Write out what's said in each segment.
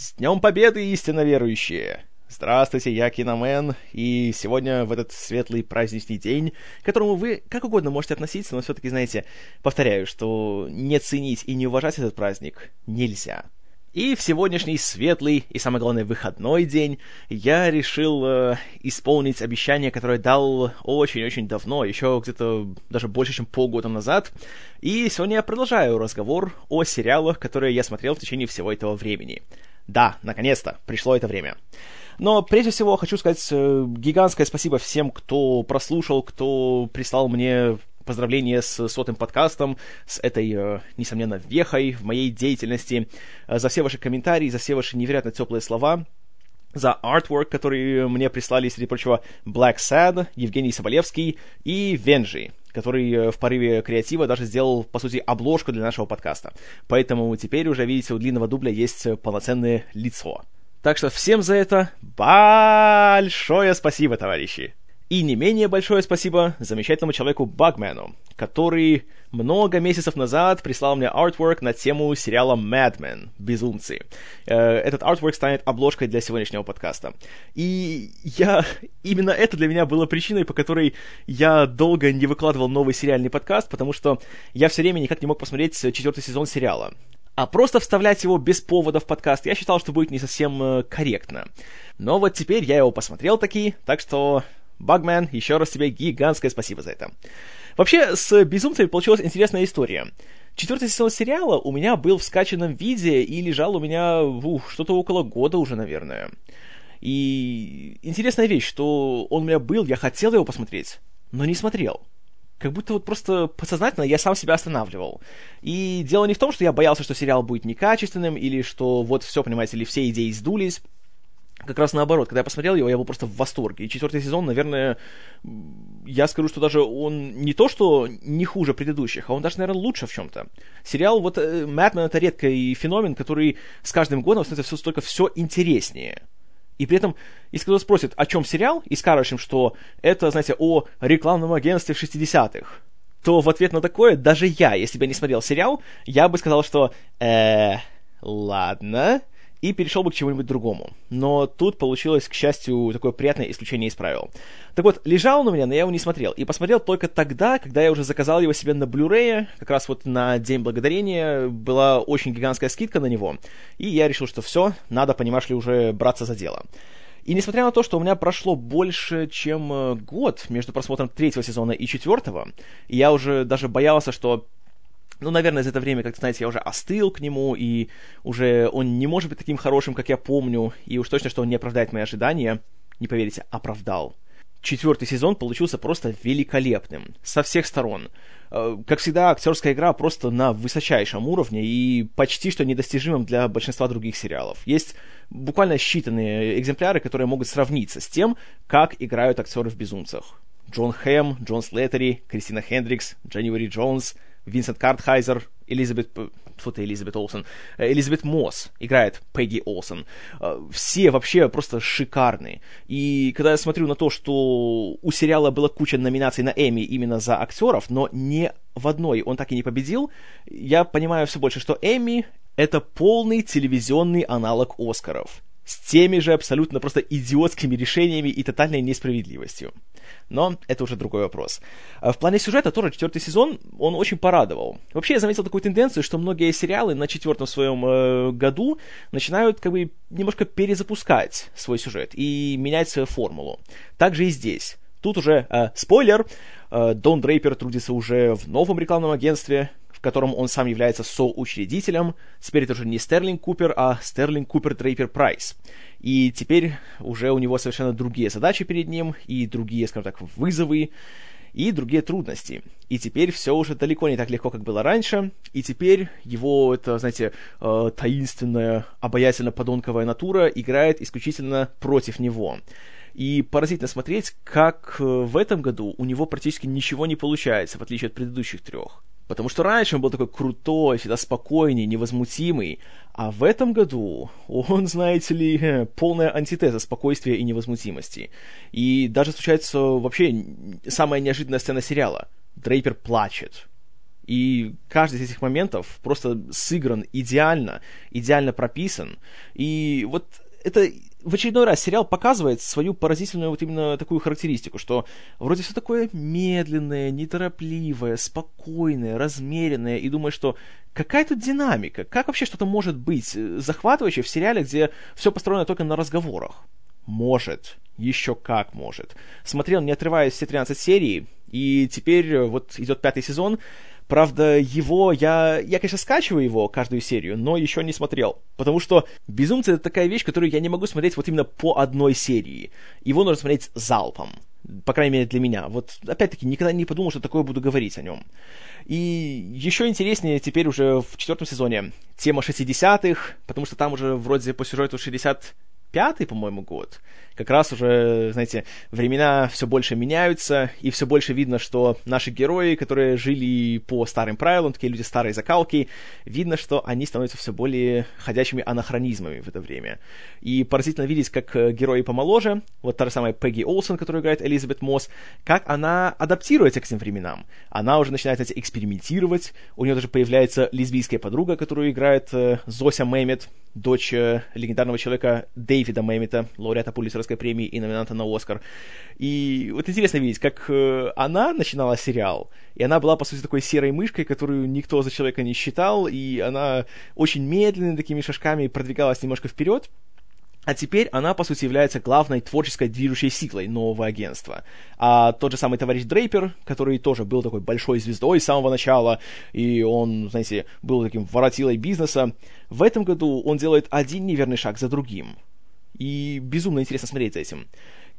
С Днем Победы, истинно верующие! Здравствуйте, я Киномен, и сегодня в этот светлый праздничный день, к которому вы как угодно можете относиться, но все-таки, знаете, повторяю, что не ценить и не уважать этот праздник нельзя. И в сегодняшний светлый и, самое главное, выходной день я решил э, исполнить обещание, которое дал очень-очень давно, еще где-то даже больше, чем полгода назад. И сегодня я продолжаю разговор о сериалах, которые я смотрел в течение всего этого времени. Да, наконец-то, пришло это время. Но прежде всего хочу сказать э, гигантское спасибо всем, кто прослушал, кто прислал мне поздравления с сотым подкастом, с этой, э, несомненно, вехой в моей деятельности, э, за все ваши комментарии, за все ваши невероятно теплые слова, за artwork, который мне прислали, среди прочего, Black Sad, Евгений Соболевский и Венжи, который э, в порыве креатива даже сделал, по сути, обложку для нашего подкаста. Поэтому теперь уже, видите, у длинного дубля есть полноценное лицо. Так что всем за это большое спасибо, товарищи! И не менее большое спасибо замечательному человеку Багмену, который много месяцев назад прислал мне артворк на тему сериала Mad Men «Безумцы». Э, этот артворк станет обложкой для сегодняшнего подкаста. И я... Именно это для меня было причиной, по которой я долго не выкладывал новый сериальный подкаст, потому что я все время никак не мог посмотреть четвертый сезон сериала. А просто вставлять его без повода в подкаст я считал, что будет не совсем э, корректно. Но вот теперь я его посмотрел таки, так что Багмен, еще раз тебе гигантское спасибо за это. Вообще, с «Безумцами» получилась интересная история. Четвертый сезон сериала у меня был в скачанном виде и лежал у меня ух, что-то около года уже, наверное. И интересная вещь, что он у меня был, я хотел его посмотреть, но не смотрел. Как будто вот просто подсознательно я сам себя останавливал. И дело не в том, что я боялся, что сериал будет некачественным, или что вот все, понимаете, или все идеи сдулись. Как раз наоборот, когда я посмотрел его, я был просто в восторге. И четвертый сезон, наверное, я скажу, что даже он не то, что не хуже предыдущих, а он даже, наверное, лучше в чем-то. Сериал, вот, Мэтмен это редкий феномен, который с каждым годом становится все столько все интереснее. И при этом, если кто-то спросит, о чем сериал, и скажешь им, что это, знаете, о рекламном агентстве в 60-х, то в ответ на такое, даже я, если бы я не смотрел сериал, я бы сказал, что, э, ладно, и перешел бы к чему-нибудь другому. Но тут получилось, к счастью, такое приятное исключение из правил. Так вот, лежал он у меня, но я его не смотрел. И посмотрел только тогда, когда я уже заказал его себе на Blu-ray, как раз вот на День Благодарения, была очень гигантская скидка на него. И я решил, что все, надо, понимаешь ли, уже браться за дело. И несмотря на то, что у меня прошло больше, чем э, год между просмотром третьего сезона и четвертого, я уже даже боялся, что ну, наверное, за это время, как знаете, я уже остыл к нему, и уже он не может быть таким хорошим, как я помню, и уж точно, что он не оправдает мои ожидания. Не поверите, оправдал. Четвертый сезон получился просто великолепным, со всех сторон. Э, как всегда, актерская игра просто на высочайшем уровне и почти что недостижимым для большинства других сериалов. Есть буквально считанные экземпляры, которые могут сравниться с тем, как играют актеры в «Безумцах». Джон Хэм, Джон Слеттери, Кристина Хендрикс, Дженнивери Джонс — Винсент Картхайзер, Элизабет... Фу ты, Элизабет Олсен. Элизабет Мосс играет Пегги Олсен. Э, все вообще просто шикарные. И когда я смотрю на то, что у сериала была куча номинаций на Эми именно за актеров, но ни в одной он так и не победил, я понимаю все больше, что Эми — это полный телевизионный аналог Оскаров с теми же абсолютно просто идиотскими решениями и тотальной несправедливостью. Но это уже другой вопрос. А в плане сюжета тоже четвертый сезон, он очень порадовал. Вообще я заметил такую тенденцию, что многие сериалы на четвертом своем э, году начинают как бы немножко перезапускать свой сюжет и менять свою формулу. Также и здесь. Тут уже э, спойлер, э, Дон Дрейпер трудится уже в новом рекламном агентстве, в котором он сам является соучредителем. Теперь это уже не Стерлинг Купер, а Стерлинг Купер Дрейпер Прайс. И теперь уже у него совершенно другие задачи перед ним, и другие, скажем так, вызовы, и другие трудности. И теперь все уже далеко не так легко, как было раньше, и теперь его, это, знаете, э, таинственная, обаятельно-подонковая натура играет исключительно против него. И поразительно смотреть, как э, в этом году у него практически ничего не получается, в отличие от предыдущих трех. Потому что раньше он был такой крутой, всегда спокойный, невозмутимый. А в этом году он, знаете ли, полная антитеза спокойствия и невозмутимости. И даже случается вообще самая неожиданная сцена сериала. Дрейпер плачет. И каждый из этих моментов просто сыгран идеально, идеально прописан. И вот это в очередной раз сериал показывает свою поразительную вот именно такую характеристику, что вроде все такое медленное, неторопливое, спокойное, размеренное, и думаешь, что какая тут динамика, как вообще что-то может быть захватывающее в сериале, где все построено только на разговорах? Может, еще как может. Смотрел, не отрываясь все 13 серий, и теперь вот идет пятый сезон, Правда, его я... Я, конечно, скачиваю его, каждую серию, но еще не смотрел. Потому что «Безумцы» — это такая вещь, которую я не могу смотреть вот именно по одной серии. Его нужно смотреть залпом. По крайней мере, для меня. Вот, опять-таки, никогда не подумал, что такое буду говорить о нем. И еще интереснее теперь уже в четвертом сезоне тема 60-х, потому что там уже вроде по сюжету 60 пятый, по-моему, год, как раз уже, знаете, времена все больше меняются, и все больше видно, что наши герои, которые жили по старым правилам, такие люди старой закалки, видно, что они становятся все более ходячими анахронизмами в это время. И поразительно видеть, как э, герои помоложе, вот та же самая Пегги Олсен, которая играет Элизабет Мосс, как она адаптируется к этим временам. Она уже начинает, знаете, экспериментировать, у нее даже появляется лесбийская подруга, которую играет э, Зося Мэмет, дочь э, легендарного человека Дэвида Мэммита, лауреата Пулитцеровской премии и номинанта на Оскар. И вот интересно видеть, как э, она начинала сериал, и она была, по сути, такой серой мышкой, которую никто за человека не считал, и она очень медленными такими шажками продвигалась немножко вперед, а теперь она, по сути, является главной творческой движущей силой нового агентства. А тот же самый товарищ Дрейпер, который тоже был такой большой звездой с самого начала, и он, знаете, был таким воротилой бизнеса, в этом году он делает один неверный шаг за другим. И безумно интересно смотреть за этим.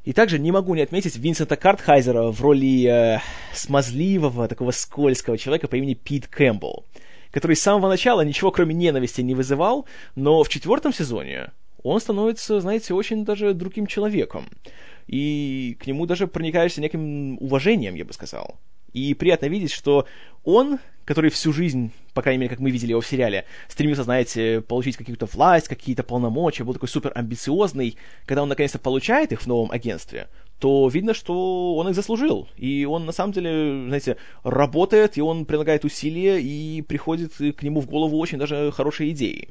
И также не могу не отметить Винсента Картхайзера в роли э, смазливого, такого скользкого человека по имени Пит Кэмпбелл, который с самого начала ничего кроме ненависти не вызывал, но в четвертом сезоне он становится, знаете, очень даже другим человеком. И к нему даже проникаешься неким уважением, я бы сказал. И приятно видеть, что он, который всю жизнь, по крайней мере, как мы видели его в сериале, стремился, знаете, получить какую-то власть, какие-то полномочия, был такой супер амбициозный, когда он наконец-то получает их в новом агентстве, то видно, что он их заслужил. И он, на самом деле, знаете, работает, и он прилагает усилия, и приходит к нему в голову очень даже хорошие идеи.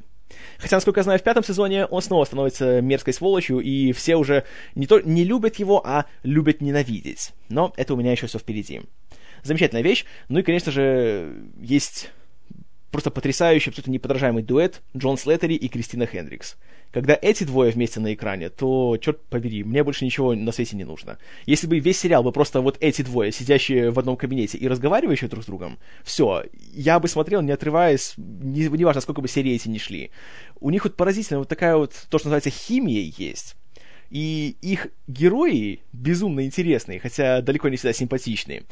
Хотя, насколько я знаю, в пятом сезоне он снова становится мерзкой сволочью, и все уже не, то, не любят его, а любят ненавидеть. Но это у меня еще все впереди. Замечательная вещь. Ну и, конечно же, есть просто потрясающий, абсолютно неподражаемый дуэт Джон Слеттери и Кристина Хендрикс. Когда эти двое вместе на экране, то, черт побери, мне больше ничего на свете не нужно. Если бы весь сериал был просто вот эти двое, сидящие в одном кабинете и разговаривающие друг с другом, все, я бы смотрел, не отрываясь, не, неважно, сколько бы серий эти ни шли. У них вот поразительно вот такая вот, то, что называется, химия есть. И их герои безумно интересные, хотя далеко не всегда симпатичные.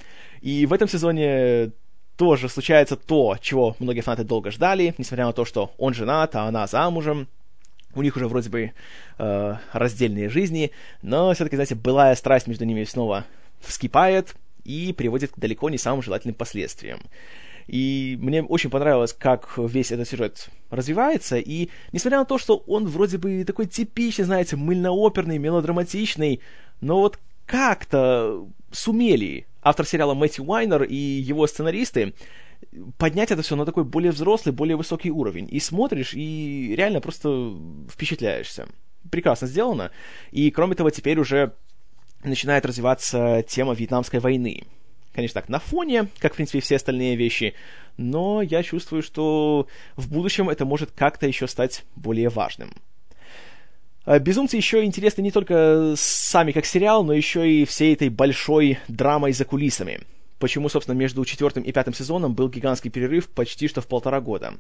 И в этом сезоне тоже случается то, чего многие фанаты долго ждали, несмотря на то, что он женат, а она замужем. У них уже вроде бы э, раздельные жизни, но все-таки, знаете, былая страсть между ними снова вскипает и приводит к далеко не самым желательным последствиям. И мне очень понравилось, как весь этот сюжет развивается. И несмотря на то, что он вроде бы такой типичный, знаете, мыльнооперный, мелодраматичный, но вот как-то сумели автор сериала Мэтью Уайнер и его сценаристы поднять это все на такой более взрослый, более высокий уровень. И смотришь, и реально просто впечатляешься. Прекрасно сделано. И кроме того, теперь уже начинает развиваться тема Вьетнамской войны. Конечно, так, на фоне, как, в принципе, все остальные вещи, но я чувствую, что в будущем это может как-то еще стать более важным. А, «Безумцы» еще интересны не только сами как сериал, но еще и всей этой большой драмой за кулисами. Почему, собственно, между четвертым и пятым сезоном был гигантский перерыв почти что в полтора года?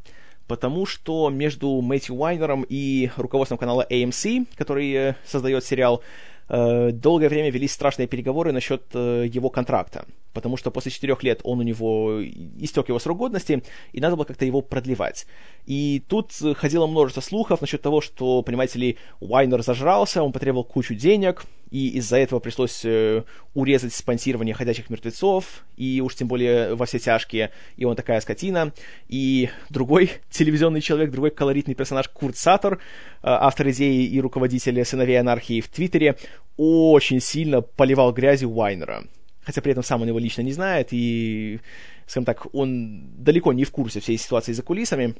Потому что между Мэтью Уайнером и руководством канала AMC, который э, создает сериал, долгое время велись страшные переговоры насчет э, его контракта, потому что после четырех лет он у него истек его срок годности, и надо было как-то его продлевать. И тут ходило множество слухов насчет того, что, понимаете ли, Уайнер зажрался, он потребовал кучу денег, и из-за этого пришлось э, урезать спонсирование «Ходячих мертвецов», и уж тем более «Во все тяжкие», и он такая скотина. И другой телевизионный человек, другой колоритный персонаж Курт Саттер, э, автор идеи и руководитель «Сыновей анархии» в Твиттере, очень сильно поливал грязью Уайнера. Хотя при этом сам он его лично не знает, и скажем так, он далеко не в курсе всей ситуации за кулисами,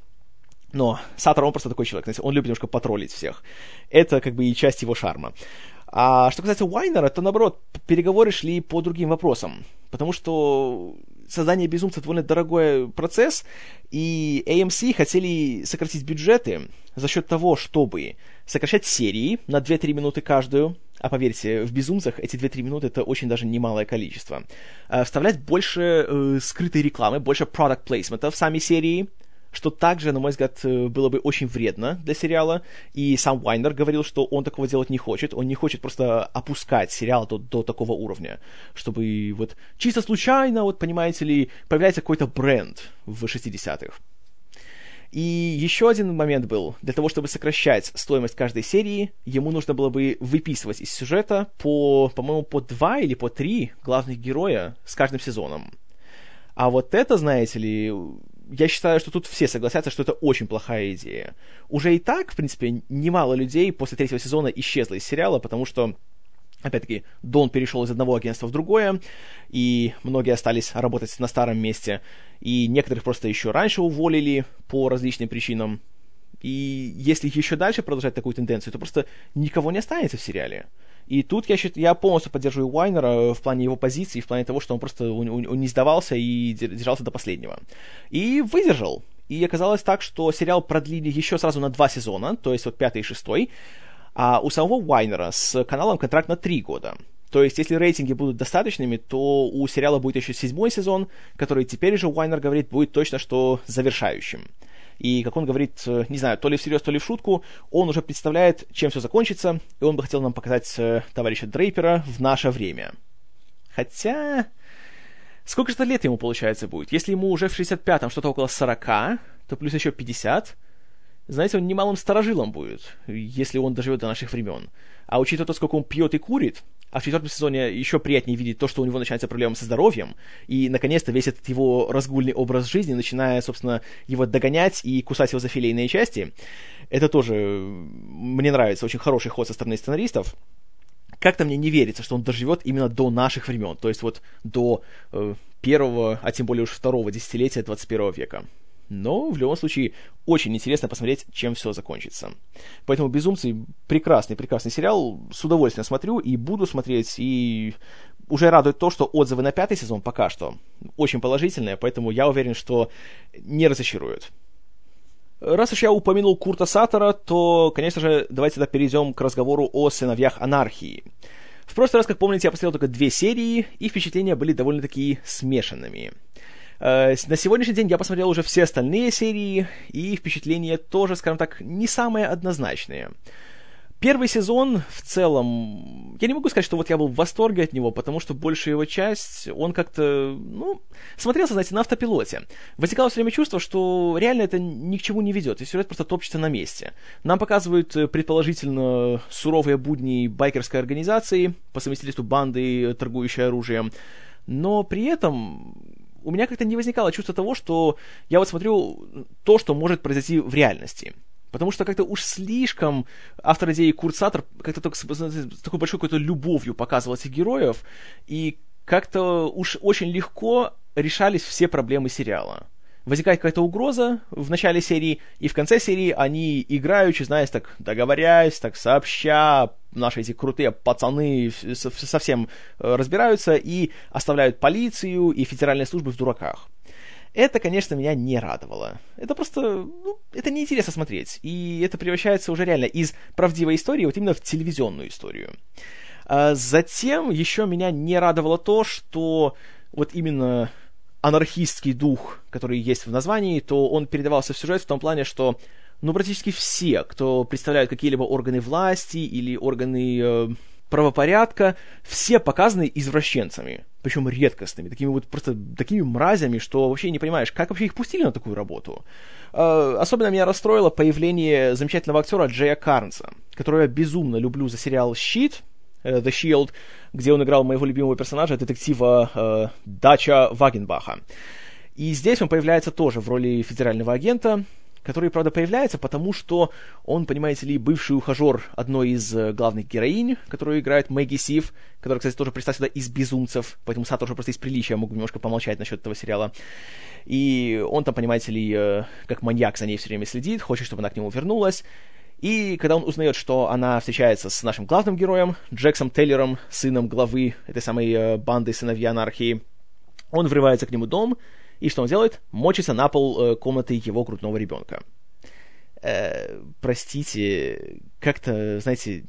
но Сатор, он просто такой человек, он любит немножко потроллить всех. Это как бы и часть его шарма. А что касается Уайнера, то наоборот, переговоры шли по другим вопросам. Потому что создание безумца довольно дорогой процесс, и AMC хотели сократить бюджеты за счет того, чтобы сокращать серии на 2-3 минуты каждую, а поверьте, в «Безумцах» эти 2-3 минуты — это очень даже немалое количество. А вставлять больше э, скрытой рекламы, больше product placement в сами серии, что также, на мой взгляд, э, было бы очень вредно для сериала. И сам Уайнер говорил, что он такого делать не хочет. Он не хочет просто опускать сериал до, до такого уровня, чтобы вот чисто случайно, вот понимаете ли, появляется какой-то бренд в 60-х. И еще один момент был. Для того, чтобы сокращать стоимость каждой серии, ему нужно было бы выписывать из сюжета по, по-моему, по два или по три главных героя с каждым сезоном. А вот это, знаете ли, я считаю, что тут все согласятся, что это очень плохая идея. Уже и так, в принципе, немало людей после третьего сезона исчезло из сериала, потому что Опять-таки, Дон перешел из одного агентства в другое, и многие остались работать на старом месте, и некоторых просто еще раньше уволили по различным причинам. И если еще дальше продолжать такую тенденцию, то просто никого не останется в сериале. И тут я, считаю, я полностью поддерживаю Уайнера в плане его позиции, в плане того, что он просто он, он не сдавался и держался до последнего. И выдержал. И оказалось так, что сериал продлили еще сразу на два сезона, то есть вот пятый и шестой, а у самого Уайнера с каналом контракт на три года. То есть, если рейтинги будут достаточными, то у сериала будет еще седьмой сезон, который теперь же Уайнер говорит будет точно что завершающим. И, как он говорит, э, не знаю, то ли всерьез, то ли в шутку, он уже представляет, чем все закончится, и он бы хотел нам показать э, товарища Дрейпера в наше время. Хотя... Сколько же лет ему, получается, будет? Если ему уже в 65-м что-то около 40, то плюс еще 50, знаете, он немалым старожилом будет, если он доживет до наших времен. А учитывая то, сколько он пьет и курит, а в четвертом сезоне еще приятнее видеть то, что у него начинается проблема со здоровьем, и, наконец-то, весь этот его разгульный образ жизни, начиная, собственно, его догонять и кусать его за филейные части, это тоже мне нравится, очень хороший ход со стороны сценаристов. Как-то мне не верится, что он доживет именно до наших времен, то есть вот до э, первого, а тем более уж второго десятилетия 21 века. Но в любом случае очень интересно посмотреть, чем все закончится. Поэтому «Безумцы» прекрасный, прекрасный сериал. С удовольствием смотрю и буду смотреть. И уже радует то, что отзывы на пятый сезон пока что очень положительные, поэтому я уверен, что не разочаруют. Раз уж я упомянул Курта Саттера, то, конечно же, давайте тогда перейдем к разговору о сыновьях анархии. В прошлый раз, как помните, я посмотрел только две серии, и впечатления были довольно-таки смешанными. Э, на сегодняшний день я посмотрел уже все остальные серии, и впечатления тоже, скажем так, не самые однозначные. Первый сезон в целом, я не могу сказать, что вот я был в восторге от него, потому что большая его часть, он как-то, ну, смотрелся, знаете, на автопилоте. Возникало все время чувство, что реально это ни к чему не ведет, и сюжет просто топчется на месте. Нам показывают, э, предположительно, суровые будни байкерской организации, по совместительству банды, торгующей оружием, но при этом у меня как-то не возникало чувства того, что я вот смотрю то, что может произойти в реальности. Потому что как-то уж слишком автор идеи Курт как-то только с, с такой большой какой-то любовью показывал этих героев, и как-то уж очень легко решались все проблемы сериала возникает какая-то угроза в начале серии, и в конце серии они играючи, знаешь, так договорясь, так сообща, наши эти крутые пацаны совсем э, разбираются и оставляют полицию и федеральные службы в дураках. Это, конечно, меня не радовало. Это просто, ну, это неинтересно смотреть. И это превращается уже реально из правдивой истории вот именно в телевизионную историю. А затем еще меня не радовало то, что вот именно анархистский дух, который есть в названии, то он передавался в сюжет в том плане, что ну, практически все, кто представляют какие-либо органы власти или органы э, правопорядка, все показаны извращенцами, причем редкостными, такими вот просто такими мразями, что вообще не понимаешь, как вообще их пустили на такую работу. Э, особенно меня расстроило появление замечательного актера Джея Карнса, которого я безумно люблю за сериал «Щит», The Shield, где он играл моего любимого персонажа, детектива э, Дача Вагенбаха. И здесь он появляется тоже в роли федерального агента, который, правда, появляется, потому что он, понимаете ли, бывший ухажер одной из э, главных героинь, которую играет Мэгги Сив, которая, кстати, тоже пришла сюда из «Безумцев», поэтому Сато уже просто из приличия могу немножко помолчать насчет этого сериала. И он там, понимаете ли, э, как маньяк за ней все время следит, хочет, чтобы она к нему вернулась. И когда он узнает, что она встречается с нашим главным героем, Джексом Тейлером, сыном главы этой самой э, банды сыновья анархии, он врывается к нему дом, и что он делает? Мочится на пол э, комнаты его грудного ребенка. Э, простите, как-то, знаете,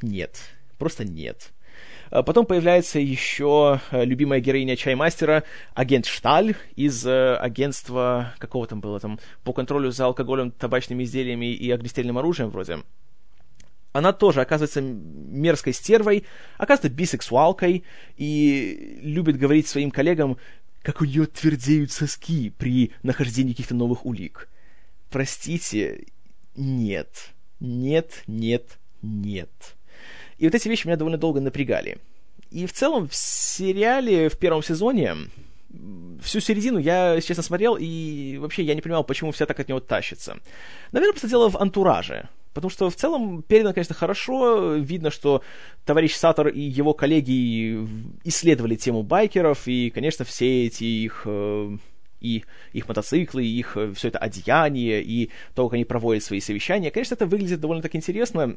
нет. Просто нет. А потом появляется еще э, любимая героиня Чаймастера, агент Шталь из э, агентства, какого там было там, по контролю за алкоголем, табачными изделиями и огнестрельным оружием вроде. Она тоже оказывается мерзкой стервой, оказывается бисексуалкой и любит говорить своим коллегам, как у нее твердеют соски при нахождении каких-то новых улик. Простите, нет, нет, нет, нет. И вот эти вещи меня довольно долго напрягали. И в целом в сериале в первом сезоне всю середину я, честно, смотрел, и вообще я не понимал, почему вся так от него тащится. Наверное, просто дело в антураже. Потому что в целом передано, конечно, хорошо. Видно, что товарищ Сатор и его коллеги исследовали тему байкеров, и, конечно, все эти их э, и их мотоциклы, и их э, все это одеяние, и то, как они проводят свои совещания. Конечно, это выглядит довольно так интересно,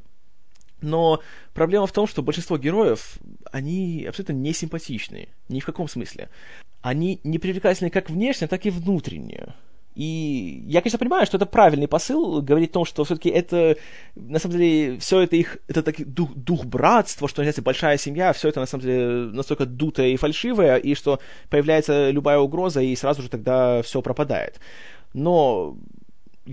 но проблема в том, что большинство героев, они абсолютно не симпатичны. Ни в каком смысле. Они не привлекательны как внешне, так и внутренне. И я, конечно, понимаю, что это правильный посыл, говорить о том, что все-таки это, на самом деле, все это их, это таки дух, дух братства, что, знаете, большая семья, все это, на самом деле, настолько дутое и фальшивое, и что появляется любая угроза, и сразу же тогда все пропадает. Но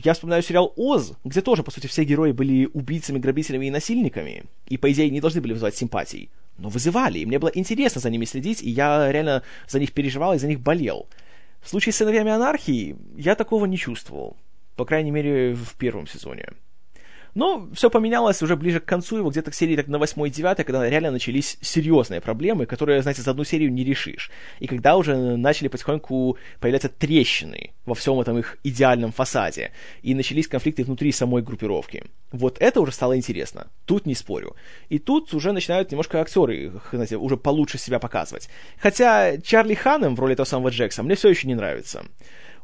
я вспоминаю сериал «Оз», где тоже, по сути, все герои были убийцами, грабителями и насильниками, и, по идее, не должны были вызывать симпатий, но вызывали, и мне было интересно за ними следить, и я реально за них переживал и за них болел. В случае с «Сыновьями анархии» я такого не чувствовал, по крайней мере, в первом сезоне. Но все поменялось уже ближе к концу его, где-то к серии так на 8-9, когда реально начались серьезные проблемы, которые, знаете, за одну серию не решишь. И когда уже начали потихоньку появляться трещины во всем этом их идеальном фасаде, и начались конфликты внутри самой группировки. Вот это уже стало интересно. Тут не спорю. И тут уже начинают немножко актеры, знаете, уже получше себя показывать. Хотя Чарли Ханом в роли этого самого Джекса мне все еще не нравится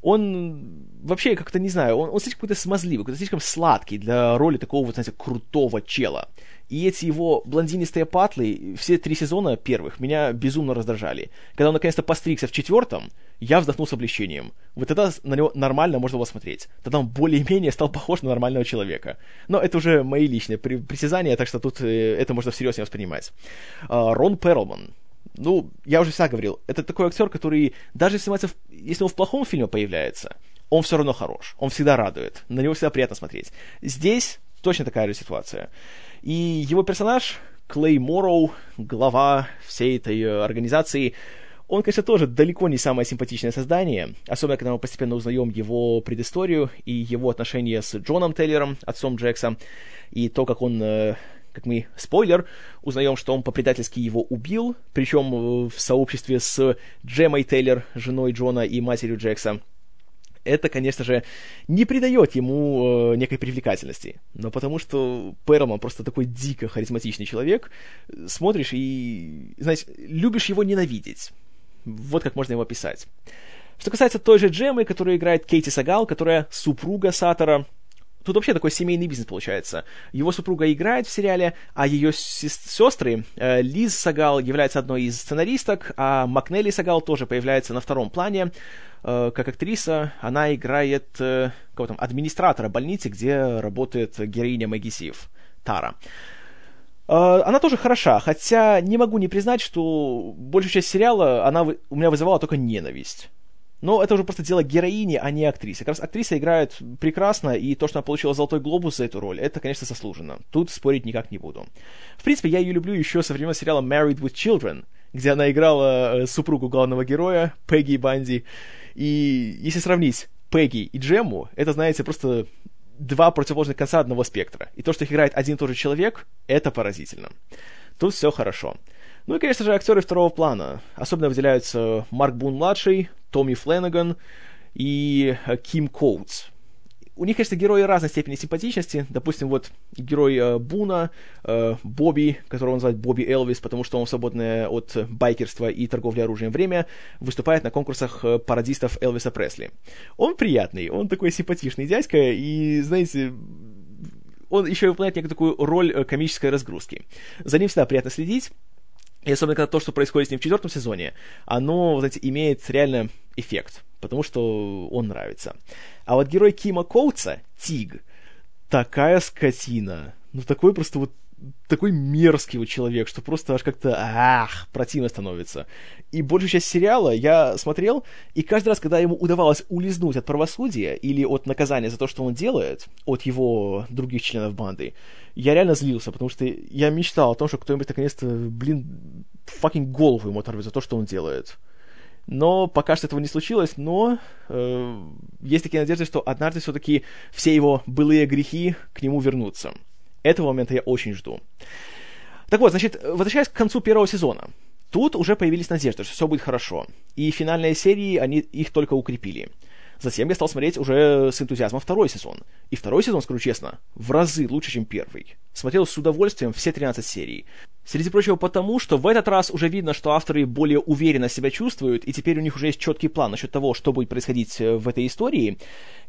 он вообще как-то, не знаю, он, он слишком какой-то смазливый, какой-то слишком сладкий для роли такого вот, знаете, крутого чела. И эти его блондинистые патлы, все три сезона первых, меня безумно раздражали. Когда он наконец-то постригся в четвертом, я вздохнул с облегчением. Вот тогда на него нормально можно было смотреть. Тогда он более-менее стал похож на нормального человека. Но это уже мои личные притязания, так что тут э, это можно всерьез не воспринимать. А, Рон Перлман ну, я уже всегда говорил, это такой актер, который, даже если, в, если он в плохом фильме появляется, он все равно хорош, он всегда радует, на него всегда приятно смотреть. Здесь точно такая же ситуация. И его персонаж, Клей Морроу, глава всей этой э, организации, он, конечно, тоже далеко не самое симпатичное создание, особенно когда мы постепенно узнаем его предысторию и его отношения с Джоном Тейлером, отцом Джекса, и то, как он э, как мы, спойлер, узнаем, что он по-предательски его убил, причем э, в сообществе с Джемой Тейлор, женой Джона и матерью Джекса. Это, конечно же, не придает ему э, некой привлекательности. Но потому что Перлман просто такой дико харизматичный человек, смотришь и, знаешь, любишь его ненавидеть. Вот как можно его описать. Что касается той же Джемы, которую играет Кейти Сагал, которая супруга Сатора, Тут вообще такой семейный бизнес получается. Его супруга играет в сериале, а ее сестры, э, Лиз Сагал является одной из сценаристок, а Макнелли Сагал тоже появляется на втором плане. Э, как актриса она играет э, кого там, администратора больницы, где работает героиня Мэгги Сив, Тара. Она тоже хороша, хотя не могу не признать, что большую часть сериала она у меня вызывала только ненависть. Но это уже просто дело героини, а не актрисы. Как раз актриса играет прекрасно, и то, что она получила «Золотой глобус» за эту роль, это, конечно, заслуженно. Тут спорить никак не буду. В принципе, я ее люблю еще со времен сериала «Married with Children», где она играла э, супругу главного героя, Пегги Банди. И если сравнить Пегги и Джему, это, знаете, просто два противоположных конца одного спектра. И то, что их играет один и тот же человек, это поразительно. Тут все хорошо. Ну и, конечно же, актеры второго плана. Особенно выделяются Марк Бун-младший, Томми Фленнеган и э, Ким Коутс. у них, конечно, герои разной степени симпатичности. Допустим, вот герой э, Буна, э, Бобби, которого называют Бобби Элвис, потому что он свободное от байкерства и торговли оружием время выступает на конкурсах э, пародистов Элвиса Пресли. Он приятный, он такой симпатичный дядька, и, знаете, он еще выполняет некую такую роль э, комической разгрузки. За ним всегда приятно следить. И особенно, когда то, что происходит с ним в четвертом сезоне, оно, знаете, имеет реально эффект, потому что он нравится. А вот герой Кима Коутса, Тиг, такая скотина. Ну, такой просто вот такой мерзкий вот человек, что просто аж как-то ах, противно становится. И большую часть сериала я смотрел, и каждый раз, когда ему удавалось улизнуть от правосудия или от наказания за то, что он делает, от его других членов банды, я реально злился, потому что я мечтал о том, что кто-нибудь наконец-то, блин, fucking голову ему оторвет за то, что он делает. Но пока что этого не случилось, но э, есть такие надежды, что однажды все-таки все его былые грехи к нему вернутся. Этого момента я очень жду. Так вот, значит, возвращаясь к концу первого сезона. Тут уже появились надежды, что все будет хорошо. И финальные серии, они их только укрепили. Затем я стал смотреть уже с энтузиазмом второй сезон. И второй сезон, скажу честно, в разы лучше, чем первый. Смотрел с удовольствием все 13 серий. Среди прочего потому, что в этот раз уже видно, что авторы более уверенно себя чувствуют, и теперь у них уже есть четкий план насчет того, что будет происходить э, в этой истории.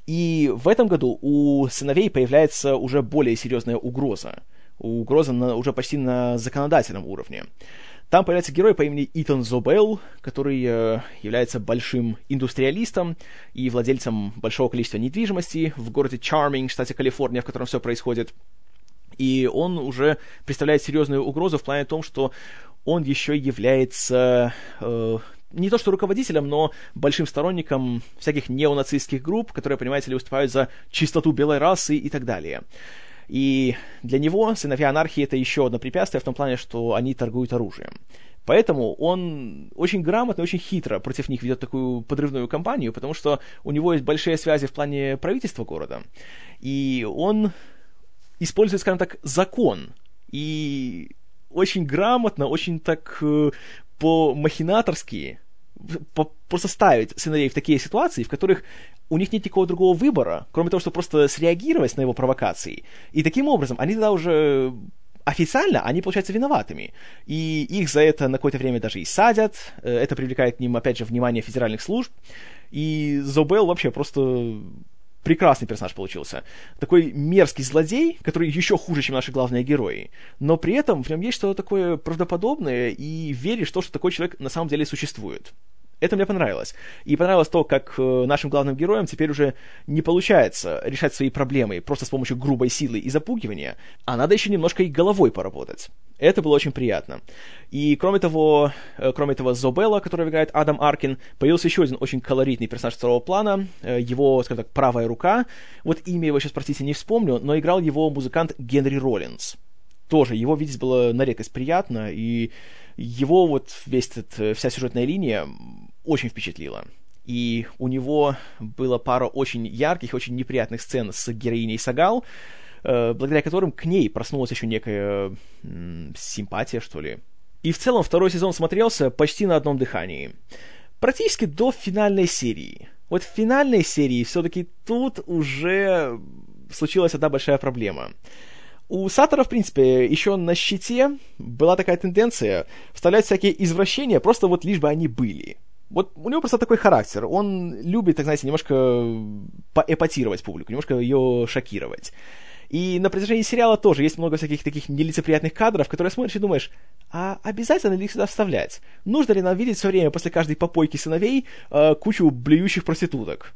И в этом году у сыновей появляется уже более серьезная угроза. Угроза на, уже почти на законодательном уровне. Там появляется герой по имени Итан Зобел, который э, является большим индустриалистом и владельцем большого количества недвижимости в городе Чарминг, штате Калифорния, в котором все происходит. И он уже представляет серьезную угрозу в плане том, что он еще является э, не то что руководителем, но большим сторонником всяких неонацистских групп, которые, понимаете ли, выступают за чистоту белой расы и так далее. И для него сыновья анархии это еще одно препятствие в том плане, что они торгуют оружием. Поэтому он очень грамотно, очень хитро против них ведет такую подрывную кампанию, потому что у него есть большие связи в плане правительства города. И он использует, скажем так, закон. И очень грамотно, очень так э, по-махинаторски просто ставить сыновей в такие ситуации, в которых у них нет никакого другого выбора, кроме того, чтобы просто среагировать на его провокации. И таким образом они тогда уже официально они получаются виноватыми. И их за это на какое-то время даже и садят. Э, это привлекает к ним, опять же, внимание федеральных служб. И Зобел вообще просто прекрасный персонаж получился. Такой мерзкий злодей, который еще хуже, чем наши главные герои. Но при этом в нем есть что-то такое правдоподобное, и веришь в то, что такой человек на самом деле существует. Это мне понравилось. И понравилось то, как э, нашим главным героям теперь уже не получается решать свои проблемы просто с помощью грубой силы и запугивания, а надо еще немножко и головой поработать. Это было очень приятно. И кроме того, э, кроме того, Зобелла, который играет Адам Аркин, появился еще один очень колоритный персонаж второго плана, э, его, скажем так, правая рука. Вот имя его сейчас, простите, не вспомню, но играл его музыкант Генри Роллинс. Тоже его видеть было на редкость приятно, и его вот весь этот, вся сюжетная линия очень впечатлило. И у него было пара очень ярких, очень неприятных сцен с героиней Сагал, э, благодаря которым к ней проснулась еще некая симпатия, что ли. И в целом второй сезон смотрелся почти на одном дыхании. Практически до финальной серии. Вот в финальной серии все-таки тут уже случилась одна большая проблема. У Сатора, в принципе, еще на щите была такая тенденция вставлять всякие извращения, просто вот лишь бы они были. Вот у него просто такой характер. Он любит, так знаете, немножко поэпатировать публику, немножко ее шокировать. И на протяжении сериала тоже есть много всяких таких нелицеприятных кадров, которые смотришь и думаешь, а обязательно ли их сюда вставлять? Нужно ли нам видеть все время после каждой попойки сыновей э, кучу блюющих проституток?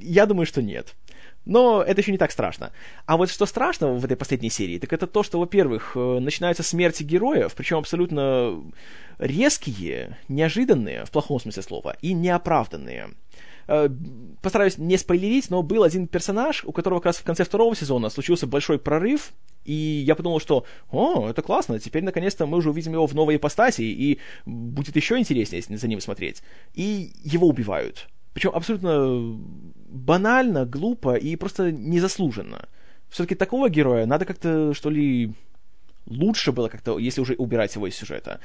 Я думаю, что нет. Но это еще не так страшно. А вот что страшного в этой последней серии, так это то, что, во-первых, э, начинаются смерти героев, причем абсолютно резкие, неожиданные, в плохом смысле слова, и неоправданные. Э, постараюсь не спойлерить, но был один персонаж, у которого как раз в конце второго сезона случился большой прорыв, и я подумал, что, о, это классно, теперь наконец-то мы уже увидим его в новой ипостаси, и будет еще интереснее за ним смотреть. И его убивают. Причем абсолютно банально, глупо и просто незаслуженно. Все-таки такого героя надо как-то, что ли, лучше было как-то, если уже убирать его из сюжета.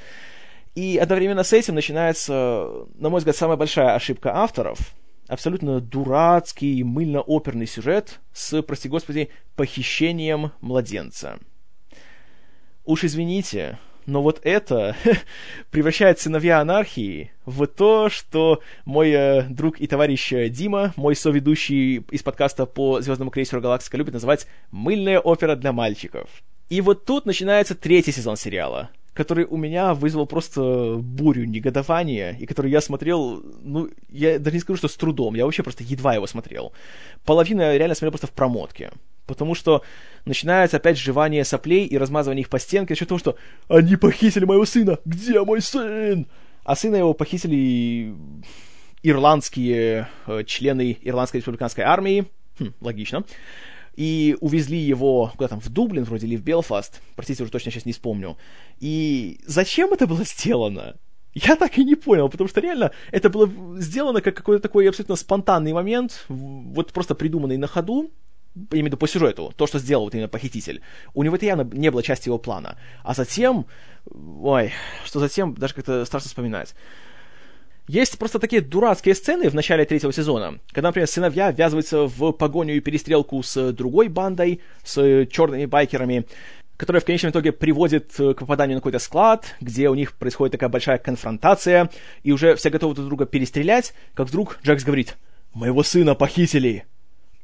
И одновременно с этим начинается, на мой взгляд, самая большая ошибка авторов. абсолютно дурацкий, мыльно-оперный сюжет с, прости господи, похищением младенца. Уж извините, но вот это превращает сыновья анархии в то, что мой э, друг и товарищ э, Дима, мой соведущий из подкаста по Звездному крейсеру Галактика, любит называть «мыльная опера для мальчиков». И вот тут начинается третий сезон сериала, который у меня вызвал просто бурю негодования, и который я смотрел, ну, я даже не скажу, что с трудом, я вообще просто едва его смотрел. Половину я реально смотрел просто в промотке. Потому что начинается опять жевание соплей и размазывание их по стенке, за того, что «Они похитили моего сына! Где мой сын?» А сына его похитили ирландские э, члены Ирландской республиканской армии. Хм, логично и увезли его куда там, в Дублин вроде или в Белфаст, простите, уже точно сейчас не вспомню. И зачем это было сделано? Я так и не понял, потому что реально это было сделано как какой-то такой абсолютно спонтанный момент, вот просто придуманный на ходу, я имею в виду по сюжету, то, что сделал вот именно похититель. У него это явно не было части его плана. А затем, ой, что затем, даже как-то страшно вспоминать. Есть просто такие дурацкие сцены в начале третьего сезона, когда, например, сыновья ввязываются в погоню и перестрелку с другой бандой, с черными байкерами, которая в конечном итоге приводит к попаданию на какой-то склад, где у них происходит такая большая конфронтация, и уже все готовы друг друга перестрелять, как вдруг Джекс говорит «Моего сына похитили!»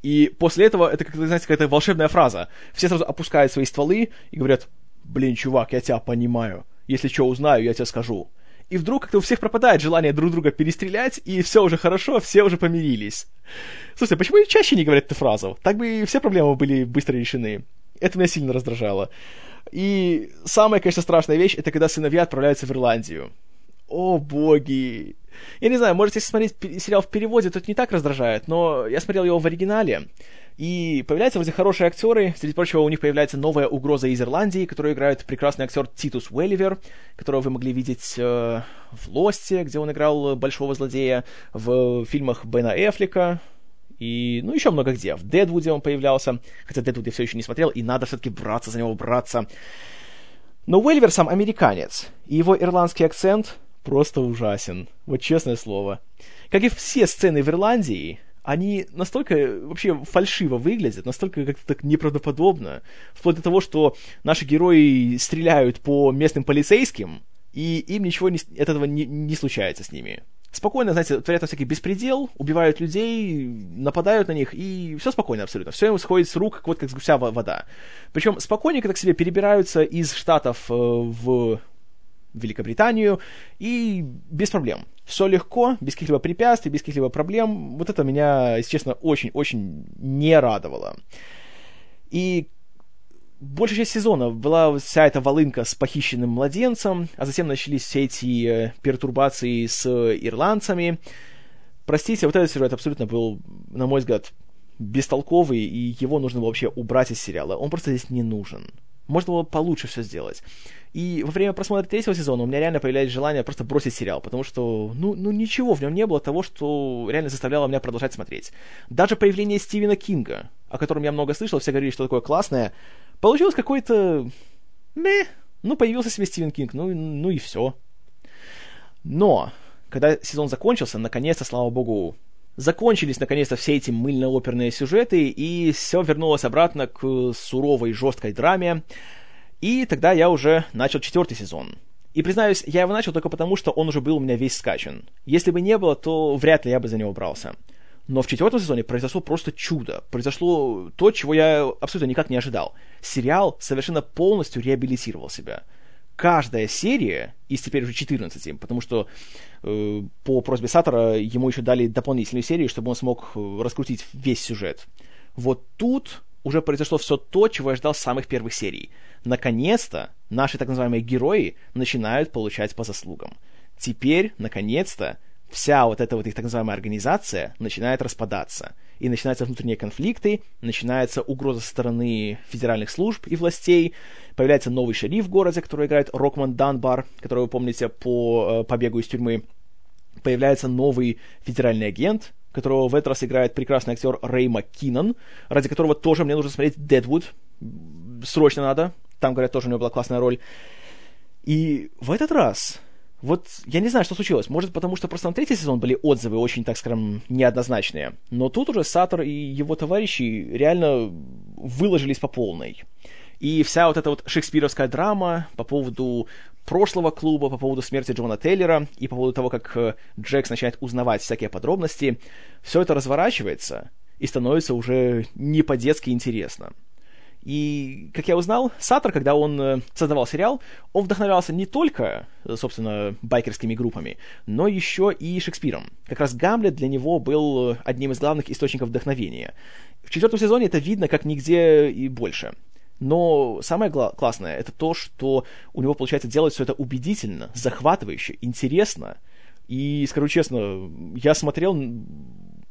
И после этого это, как знаете, какая-то волшебная фраза. Все сразу опускают свои стволы и говорят «Блин, чувак, я тебя понимаю. Если что узнаю, я тебе скажу» и вдруг как-то у всех пропадает желание друг друга перестрелять, и все уже хорошо, все уже помирились. Слушайте, почему чаще не говорят эту фразу? Так бы и все проблемы были быстро решены. Это меня сильно раздражало. И самая, конечно, страшная вещь, это когда сыновья отправляются в Ирландию. О, боги! Я не знаю, может, если смотреть сериал в переводе, то это не так раздражает, но я смотрел его в оригинале, и появляются вроде хорошие актеры. Среди прочего, у них появляется новая угроза из Ирландии, которую играет прекрасный актер Титус Уэлливер, которого вы могли видеть э, в «Лосте», где он играл большого злодея, в фильмах Бена Эфлика, и, ну, еще много где. В Дедвуде он появлялся, хотя Дедвуд я все еще не смотрел, и надо все-таки браться за него, браться. Но Уэлливер сам американец, и его ирландский акцент просто ужасен. Вот честное слово. Как и все сцены в Ирландии, они настолько вообще фальшиво выглядят, настолько как-то так неправдоподобно, вплоть до того, что наши герои стреляют по местным полицейским, и им ничего не, этого не, не случается с ними. Спокойно, знаете, творят всякий беспредел, убивают людей, нападают на них, и все спокойно абсолютно. Все им сходит с рук, вот как с гуся вода. Причем спокойненько так себе перебираются из Штатов э, Великобританию, и без проблем. Все легко, без каких-либо препятствий, без каких-либо проблем. Вот это меня, если честно, очень-очень не радовало. И большая часть сезона была вся эта волынка с похищенным младенцем, а затем начались все эти э, пертурбации с ирландцами. Простите, вот этот сюжет абсолютно был, на мой взгляд, бестолковый, и его нужно было вообще убрать из сериала. Он просто здесь не нужен. Можно было получше все сделать. И во время просмотра третьего сезона у меня реально появлялось желание просто бросить сериал, потому что, ну, ну ничего в нем не было того, что реально заставляло меня продолжать смотреть. Даже появление Стивена Кинга, о котором я много слышал, все говорили, что такое классное, получилось какое-то... Мeh. Ну, появился себе Стивен Кинг, ну, ну и все. Но, когда сезон закончился, наконец-то, слава богу, закончились наконец-то все эти мыльно-оперные сюжеты, и все вернулось обратно к суровой, жесткой драме, и тогда я уже начал четвертый сезон. И признаюсь, я его начал только потому, что он уже был у меня весь скачан. Если бы не было, то вряд ли я бы за него брался. Но в четвертом сезоне произошло просто чудо. Произошло то, чего я абсолютно никак не ожидал. Сериал совершенно полностью реабилитировал себя. Каждая серия, из теперь уже 14, потому что э, по просьбе Сатора ему еще дали дополнительную серию, чтобы он смог э, раскрутить весь сюжет. Вот тут уже произошло все то, чего я ждал с самых первых серий. Наконец-то наши так называемые герои начинают получать по заслугам. Теперь, наконец-то, вся вот эта вот их так называемая организация начинает распадаться. И начинаются внутренние конфликты, начинается угроза со стороны федеральных служб и властей, появляется новый шериф в городе, который играет Рокман Данбар, которого вы помните по э, побегу из тюрьмы. Появляется новый федеральный агент, которого в этот раз играет прекрасный актер Рэй МакКиннон, ради которого тоже мне нужно смотреть Дедвуд. Срочно надо. Там, говорят, тоже у него была классная роль. И в этот раз Вот я не знаю, что случилось. Может, потому что просто на третий сезон были отзывы очень, так скажем, неоднозначные. Но тут уже Сатор и его товарищи реально выложились по полной. И вся вот эта вот шекспировская драма по поводу прошлого клуба, по поводу смерти Джона Тейлера и по поводу того, как э, Джекс начинает узнавать всякие подробности, все это разворачивается и становится уже не по-детски интересно. И, как я узнал, Саттер, когда он э, создавал сериал, он вдохновлялся не только, э, собственно, байкерскими группами, но еще и Шекспиром. Как раз Гамлет для него был одним из главных источников вдохновения. В четвертом сезоне это видно как нигде и больше. Но самое гла- классное это то, что у него получается делать все это убедительно, захватывающе, интересно. И, скажу честно, я смотрел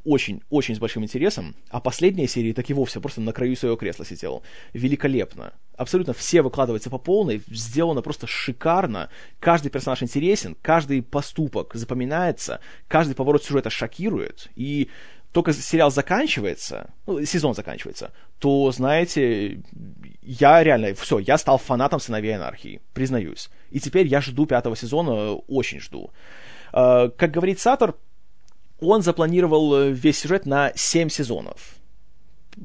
очень-очень с большим интересом, а последняя серия так и вовсе просто на краю своего кресла сидел. Великолепно. Абсолютно все выкладываются по полной, сделано просто шикарно. Каждый персонаж интересен, каждый поступок запоминается, каждый поворот сюжета шокирует. И только сериал заканчивается, ну, сезон заканчивается, то, знаете, я реально, все, я стал фанатом «Сыновей анархии», признаюсь. И теперь я жду пятого сезона, очень жду. Uh, как говорит Сатор, он запланировал весь сюжет на 7 сезонов.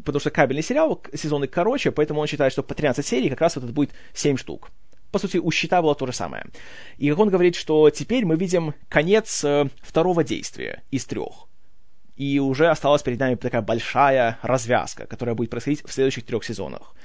Потому что кабельный сериал, сезоны короче, поэтому он считает, что по 13 серий как раз вот это будет 7 штук. По сути, у «Щита» было то же самое. И как он говорит, что теперь мы видим конец э, второго действия из трех и уже осталась перед нами такая большая развязка, которая будет происходить в следующих трех сезонах.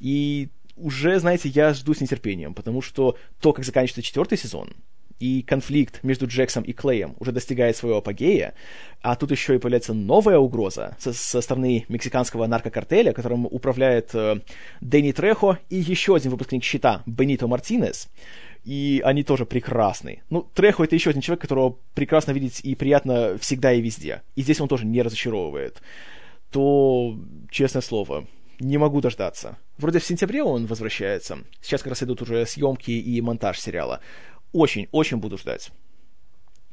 И уже, знаете, я жду с нетерпением, потому что то, как заканчивается четвертый сезон, и конфликт между Джексом и Клеем уже достигает своего апогея, а тут еще и появляется новая угроза со, со стороны мексиканского наркокартеля, которым управляет э, Дэнни Трехо и еще один выпускник «Щита» Бенито Мартинес и они тоже прекрасны. Ну, Трехо это еще один человек, которого прекрасно видеть и приятно всегда и везде. И здесь он тоже не разочаровывает. То, честное слово, не могу дождаться. Вроде в сентябре он возвращается. Сейчас как раз идут уже съемки и монтаж сериала. Очень-очень буду ждать.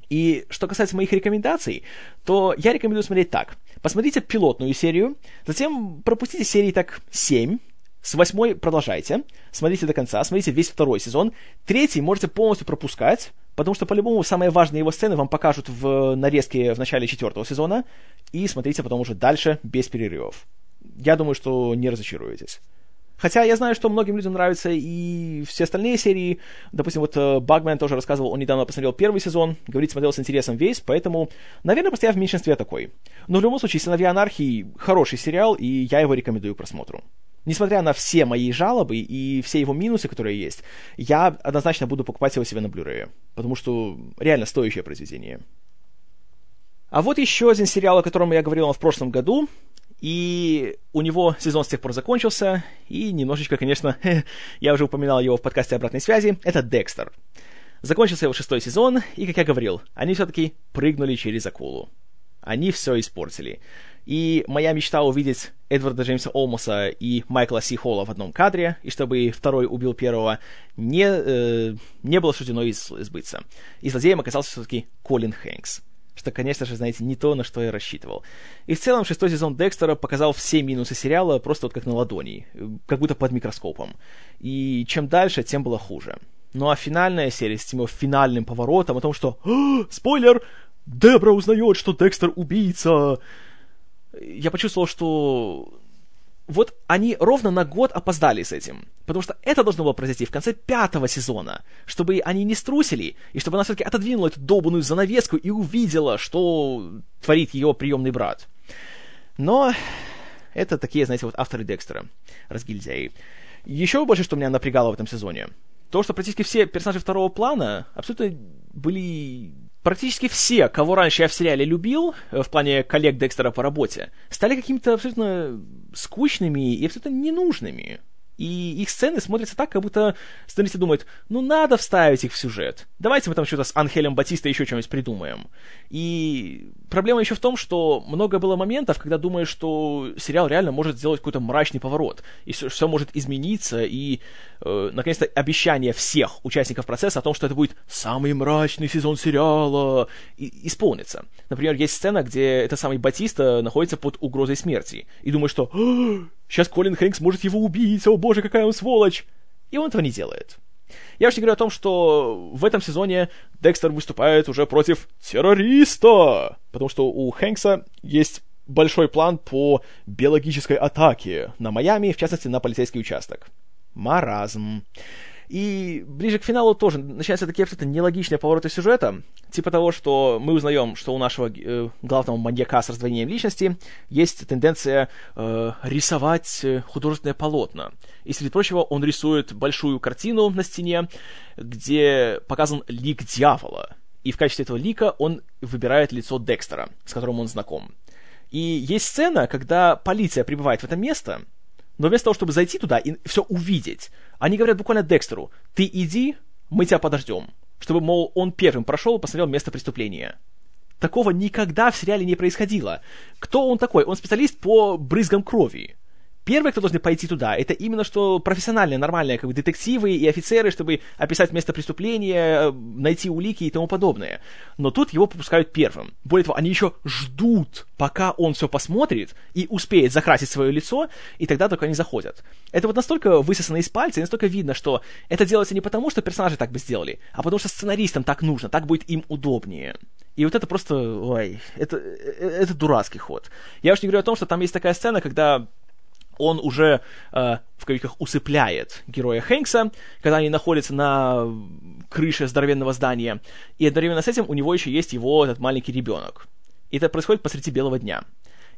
И что касается моих рекомендаций, то я рекомендую смотреть так. Посмотрите пилотную серию, затем пропустите серии так 7, с восьмой продолжайте, смотрите до конца, смотрите весь второй сезон. Третий можете полностью пропускать, потому что по-любому самые важные его сцены вам покажут в нарезке в начале четвертого сезона, и смотрите потом уже дальше без перерывов. Я думаю, что не разочаруетесь. Хотя я знаю, что многим людям нравятся и все остальные серии. Допустим, вот э, Багмен тоже рассказывал, он недавно посмотрел первый сезон, говорит, смотрел с интересом весь, поэтому, наверное, просто я в меньшинстве такой. Но в любом случае, «Сыновья анархии» — хороший сериал, и я его рекомендую к просмотру. Несмотря на все мои жалобы и все его минусы, которые есть, я однозначно буду покупать его себе на Blu-ray, потому что реально стоящее произведение. А вот еще один сериал, о котором я говорил в прошлом году, и у него сезон с тех пор закончился, и немножечко, конечно, я уже упоминал его в подкасте обратной связи, это Декстер. Закончился его шестой сезон, и, как я говорил, они все-таки прыгнули через акулу. Они все испортили. И моя мечта увидеть Эдварда Джеймса Олмоса и Майкла Си Холла в одном кадре, и чтобы второй убил первого, не, э, не было суждено избыться. И злодеем оказался все-таки Колин Хэнкс. Что, конечно же, знаете, не то, на что я рассчитывал. И в целом шестой сезон Декстера показал все минусы сериала просто вот как на ладони, как будто под микроскопом. И чем дальше, тем было хуже. Ну а финальная серия с тем финальным поворотом о том, что «Спойлер! Дебра узнает, что Декстер убийца!» я почувствовал, что вот они ровно на год опоздали с этим. Потому что это должно было произойти в конце пятого сезона, чтобы они не струсили, и чтобы она все-таки отодвинула эту долбанную занавеску и увидела, что творит ее приемный брат. Но это такие, знаете, вот авторы Декстера, разгильдяи. Еще больше, что меня напрягало в этом сезоне, то, что практически все персонажи второго плана абсолютно были практически все, кого раньше я в сериале любил, э, в плане коллег Декстера по работе, стали какими-то абсолютно скучными и абсолютно ненужными. И их сцены смотрятся так, как будто сценаристы думают, ну надо вставить их в сюжет. Давайте мы там что-то с Анхелем Батиста еще что-нибудь придумаем. И проблема еще в том, что много было моментов, когда думаешь, что сериал реально может сделать какой-то мрачный поворот, и все, все может измениться, и, э, наконец-то, обещание всех участников процесса о том, что это будет самый мрачный сезон сериала, и, исполнится. Например, есть сцена, где это самый Батиста находится под угрозой смерти, и думаешь, что Сейчас Колин Хэнкс может его убить, о боже, какая он сволочь! И он этого не делает. Я уж не говорю о том, что в этом сезоне Декстер выступает уже против террориста, потому что у Хэнкса есть большой план по биологической атаке на Майами, в частности, на полицейский участок. Маразм. И ближе к финалу тоже начинаются такие абсолютно нелогичные повороты сюжета, типа того, что мы узнаем, что у нашего э, главного маньяка с раздвоением личности есть тенденция э, рисовать э, художественное полотна. И, среди прочего, он рисует большую картину на стене, где показан лик дьявола. И в качестве этого лика он выбирает лицо Декстера, с которым он знаком. И есть сцена, когда полиция прибывает в это место, но вместо того, чтобы зайти туда и все увидеть, они говорят буквально Декстеру, ты иди, мы тебя подождем. Чтобы, мол, он первым прошел и посмотрел место преступления. Такого никогда в сериале не происходило. Кто он такой? Он специалист по брызгам крови. Первые, кто должны пойти туда, это именно что профессиональные, нормальные, как бы детективы и офицеры, чтобы описать место преступления, найти улики и тому подобное. Но тут его пропускают первым. Более того, они еще ждут, пока он все посмотрит и успеет закрасить свое лицо, и тогда только они заходят. Это вот настолько высосано из пальца, и настолько видно, что это делается не потому, что персонажи так бы сделали, а потому что сценаристам так нужно, так будет им удобнее. И вот это просто, ой, это, это, это дурацкий ход. Я уж не говорю о том, что там есть такая сцена, когда он уже, э, в кавычках, усыпляет героя Хэнкса, когда они находятся на крыше здоровенного здания, и одновременно с этим у него еще есть его этот маленький ребенок. И это происходит посреди белого дня.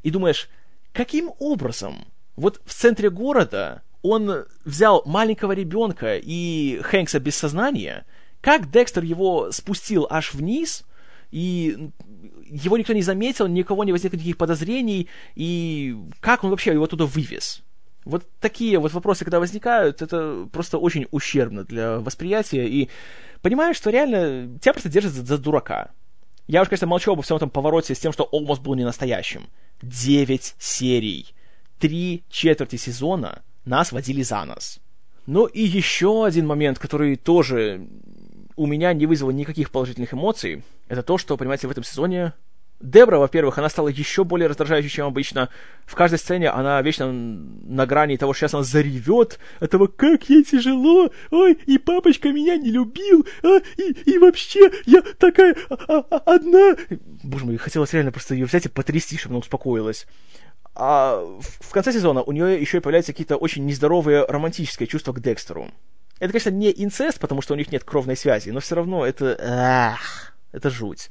И думаешь, каким образом вот в центре города он взял маленького ребенка и Хэнкса без сознания, как Декстер его спустил аж вниз, и его никто не заметил, никого не возникло никаких подозрений, и как он вообще его туда вывез? Вот такие вот вопросы, когда возникают, это просто очень ущербно для восприятия, и понимаешь, что реально тебя просто держат за, за дурака. Я уж, конечно, молчу обо всем этом повороте с тем, что Олмос был не настоящим. Девять серий, три четверти сезона нас водили за нос. Ну и еще один момент, который тоже у меня не вызвало никаких положительных эмоций, это то, что, понимаете, в этом сезоне Дебра, во-первых, она стала еще более раздражающей, чем обычно. В каждой сцене она вечно на грани того, что сейчас она заревет. Этого как ей тяжело. Ой, и папочка меня не любил. А, и, и вообще, я такая а, а, одна. Боже мой, хотелось реально просто ее взять и потрясти, чтобы она успокоилась. А в конце сезона у нее еще и появляются какие-то очень нездоровые романтические чувства к Декстеру. Это, конечно, не инцест, потому что у них нет кровной связи, но все равно это... Ах, это жуть.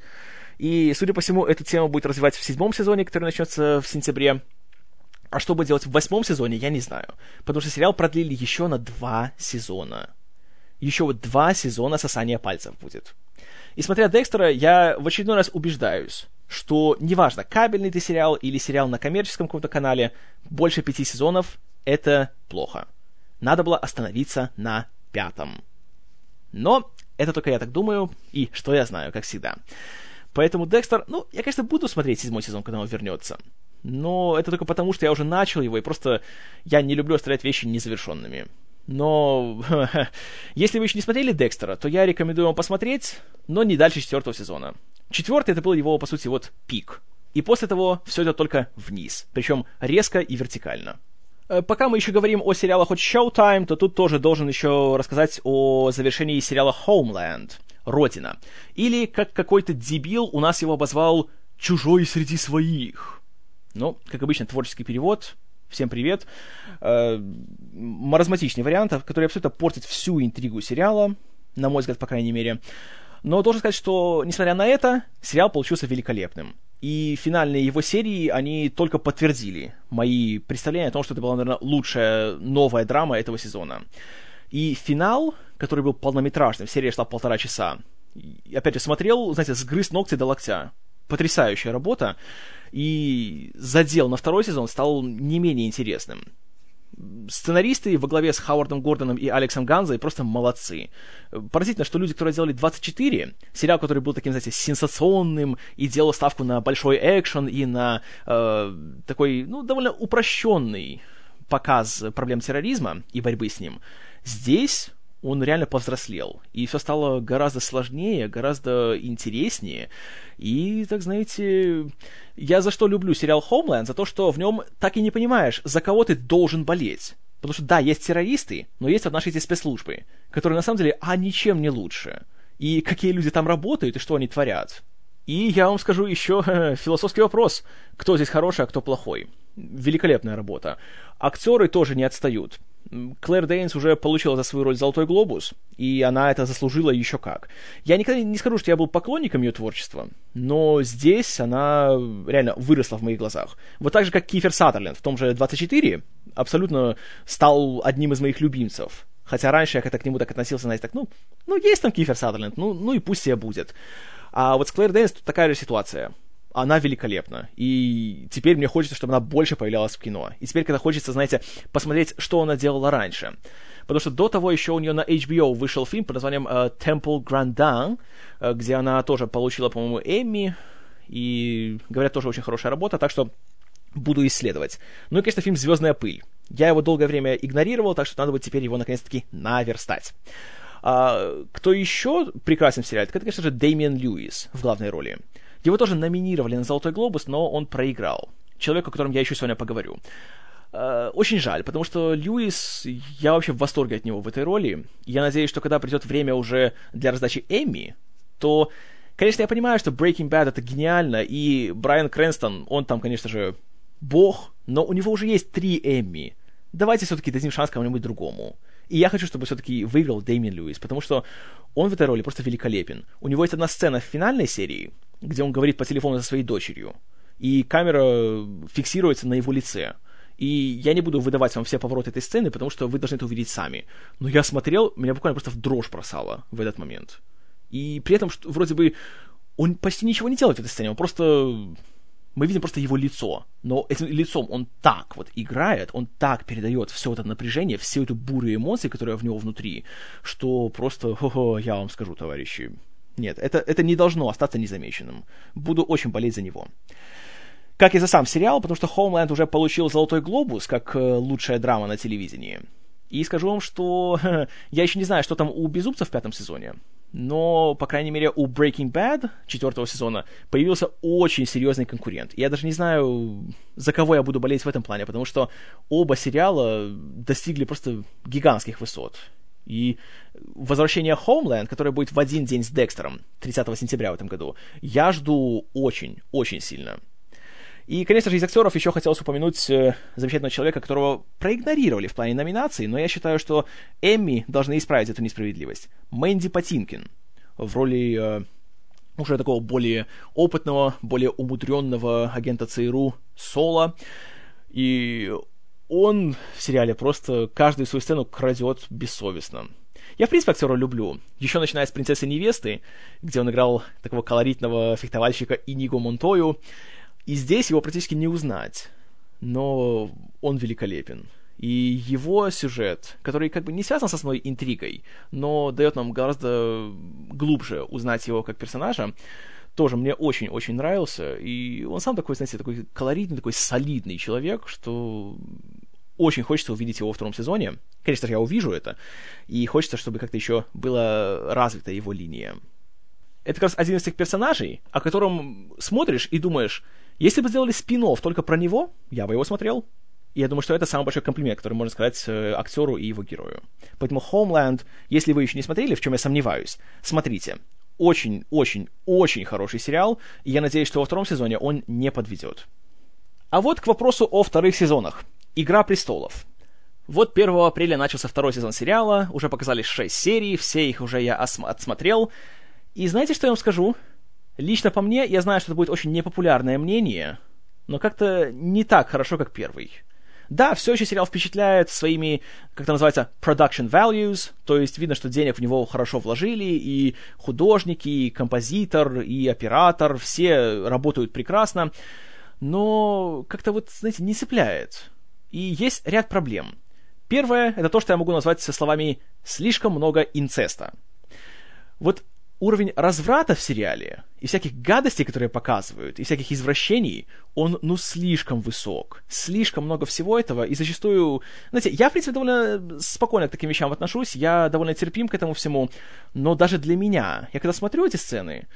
И, судя по всему, эта тема будет развиваться в седьмом сезоне, который начнется в сентябре. А что будет делать в восьмом сезоне, я не знаю. Потому что сериал продлили еще на два сезона. Еще вот два сезона сосания пальцев будет. И смотря Декстера, я в очередной раз убеждаюсь, что неважно, кабельный ты сериал или сериал на коммерческом каком-то канале, больше пяти сезонов — это плохо. Надо было остановиться на пятом. Но это только я так думаю, и что я знаю, как всегда. Поэтому Декстер, ну, я, конечно, буду смотреть седьмой сезон, когда он вернется. Но это только потому, что я уже начал его, и просто я не люблю оставлять вещи незавершенными. Но если вы еще не смотрели Декстера, то я рекомендую вам посмотреть, но не дальше четвертого сезона. Четвертый это был его, по сути, вот пик. И после того все идет только вниз, причем резко и вертикально. Э, пока мы еще говорим о сериалах от Showtime, то тут тоже должен еще рассказать о завершении сериала Homeland, Родина. Или, как какой-то дебил у нас его обозвал «Чужой среди своих». Ну, как обычно, творческий перевод. Всем привет. Э, маразматичный вариант, который абсолютно портит всю интригу сериала, на мой взгляд, по крайней мере. Но должен сказать, что, несмотря на это, сериал получился великолепным. И финальные его серии, они только подтвердили мои представления о том, что это была, наверное, лучшая новая драма этого сезона. И финал, который был полнометражным, серия шла полтора часа, опять же, смотрел, знаете, сгрыз ногти до локтя. Потрясающая работа. И задел на второй сезон стал не менее интересным сценаристы во главе с Хауардом Гордоном и Алексом Ганзой просто молодцы. Поразительно, что люди, которые делали 24, сериал, который был таким, знаете, сенсационным и делал ставку на большой экшен и на э, такой, ну, довольно упрощенный показ проблем терроризма и борьбы с ним, здесь он реально повзрослел. И все стало гораздо сложнее, гораздо интереснее. И, так знаете, я за что люблю сериал Homeland? За то, что в нем так и не понимаешь, за кого ты должен болеть. Потому что, да, есть террористы, но есть вот наши эти спецслужбы, которые на самом деле, а ничем не лучше. И какие люди там работают, и что они творят. И я вам скажу еще философский вопрос. Кто здесь хороший, а кто плохой? Великолепная работа. Актеры тоже не отстают. Клэр Дейнс уже получила за свою роль «Золотой глобус», и она это заслужила еще как. Я никогда не скажу, что я был поклонником ее творчества, но здесь она реально выросла в моих глазах. Вот так же, как Кифер Саттерленд в том же «24» абсолютно стал одним из моих любимцев. Хотя раньше я как-то к нему так относился, знаете, так, ну, ну есть там Кифер Саттерленд, ну, ну и пусть себе будет. А вот с Клэр Дейнс тут такая же ситуация она великолепна. И теперь мне хочется, чтобы она больше появлялась в кино. И теперь, когда хочется, знаете, посмотреть, что она делала раньше. Потому что до того еще у нее на HBO вышел фильм под названием uh, Temple Grandin, uh, где она тоже получила, по-моему, Эмми. И, говорят, тоже очень хорошая работа, так что буду исследовать. Ну и, конечно, фильм «Звездная пыль». Я его долгое время игнорировал, так что надо будет теперь его наконец-таки наверстать. А, кто еще прекрасен в сериале? Это, конечно же, Дэмиан Льюис в главной роли. Его тоже номинировали на «Золотой глобус», но он проиграл. Человек, о котором я еще сегодня поговорю. Э, очень жаль, потому что Льюис, я вообще в восторге от него в этой роли. Я надеюсь, что когда придет время уже для раздачи Эмми, то, конечно, я понимаю, что Breaking Bad это гениально, и Брайан Крэнстон, он там, конечно же, бог, но у него уже есть три Эмми. Давайте все-таки дадим шанс кому-нибудь другому. И я хочу, чтобы все-таки выиграл Дэмин Льюис, потому что он в этой роли просто великолепен. У него есть одна сцена в финальной серии, где он говорит по телефону со своей дочерью, и камера фиксируется на его лице. И я не буду выдавать вам все повороты этой сцены, потому что вы должны это увидеть сами. Но я смотрел, меня буквально просто в дрожь бросало в этот момент. И при этом, что, вроде бы, он почти ничего не делает в этой сцене, он просто... Мы видим просто его лицо, но этим лицом он так вот играет, он так передает все это напряжение, всю эту бурю эмоций, которые в него внутри, что просто, хо-хо, я вам скажу, товарищи, нет, это, это не должно остаться незамеченным. Буду очень болеть за него. Как и за сам сериал, потому что Homeland уже получил «Золотой глобус» как э, лучшая драма на телевидении. И скажу вам, что я еще не знаю, что там у «Безумцев» в пятом сезоне, но, по крайней мере, у Breaking Bad четвертого сезона появился очень серьезный конкурент. Я даже не знаю, за кого я буду болеть в этом плане, потому что оба сериала достигли просто гигантских высот. И возвращение Homeland, которое будет в один день с Декстером, 30 сентября в этом году, я жду очень, очень сильно. И, конечно же, из актеров еще хотелось упомянуть э, замечательного человека, которого проигнорировали в плане номинаций, но я считаю, что Эмми должны исправить эту несправедливость. Мэнди Патинкин в роли э, уже такого более опытного, более умудренного агента ЦРУ Соло. И он в сериале просто каждую свою сцену крадет бессовестно. Я, в принципе, актера люблю. Еще начиная с «Принцессы невесты», где он играл такого колоритного фехтовальщика Иниго Монтою. И здесь его практически не узнать. Но он великолепен. И его сюжет, который как бы не связан с основной интригой, но дает нам гораздо глубже узнать его как персонажа, тоже мне очень-очень нравился. И он сам такой, знаете, такой колоритный, такой солидный человек, что очень хочется увидеть его во втором сезоне. Конечно же, я увижу это. И хочется, чтобы как-то еще была развита его линия. Это как раз один из тех персонажей, о котором смотришь и думаешь, если бы сделали спин только про него, я бы его смотрел. И я думаю, что это самый большой комплимент, который можно сказать э, актеру и его герою. Поэтому Homeland, если вы еще не смотрели, в чем я сомневаюсь, смотрите. Очень-очень-очень хороший сериал, и я надеюсь, что во втором сезоне он не подведет. А вот к вопросу о вторых сезонах. «Игра престолов». Вот 1 апреля начался второй сезон сериала, уже показали 6 серий, все их уже я отсмотрел. И знаете, что я вам скажу? Лично по мне, я знаю, что это будет очень непопулярное мнение, но как-то не так хорошо, как первый. Да, все еще сериал впечатляет своими, как это называется, production values, то есть видно, что денег в него хорошо вложили, и художники, и композитор, и оператор, все работают прекрасно, но как-то вот, знаете, не цепляет. И есть ряд проблем. Первое — это то, что я могу назвать со словами «слишком много инцеста». Вот уровень разврата в сериале и всяких гадостей, которые показывают, и всяких извращений, он, ну, слишком высок. Слишком много всего этого, и зачастую... Знаете, я, в принципе, довольно спокойно к таким вещам отношусь, я довольно терпим к этому всему, но даже для меня, я когда смотрю эти сцены,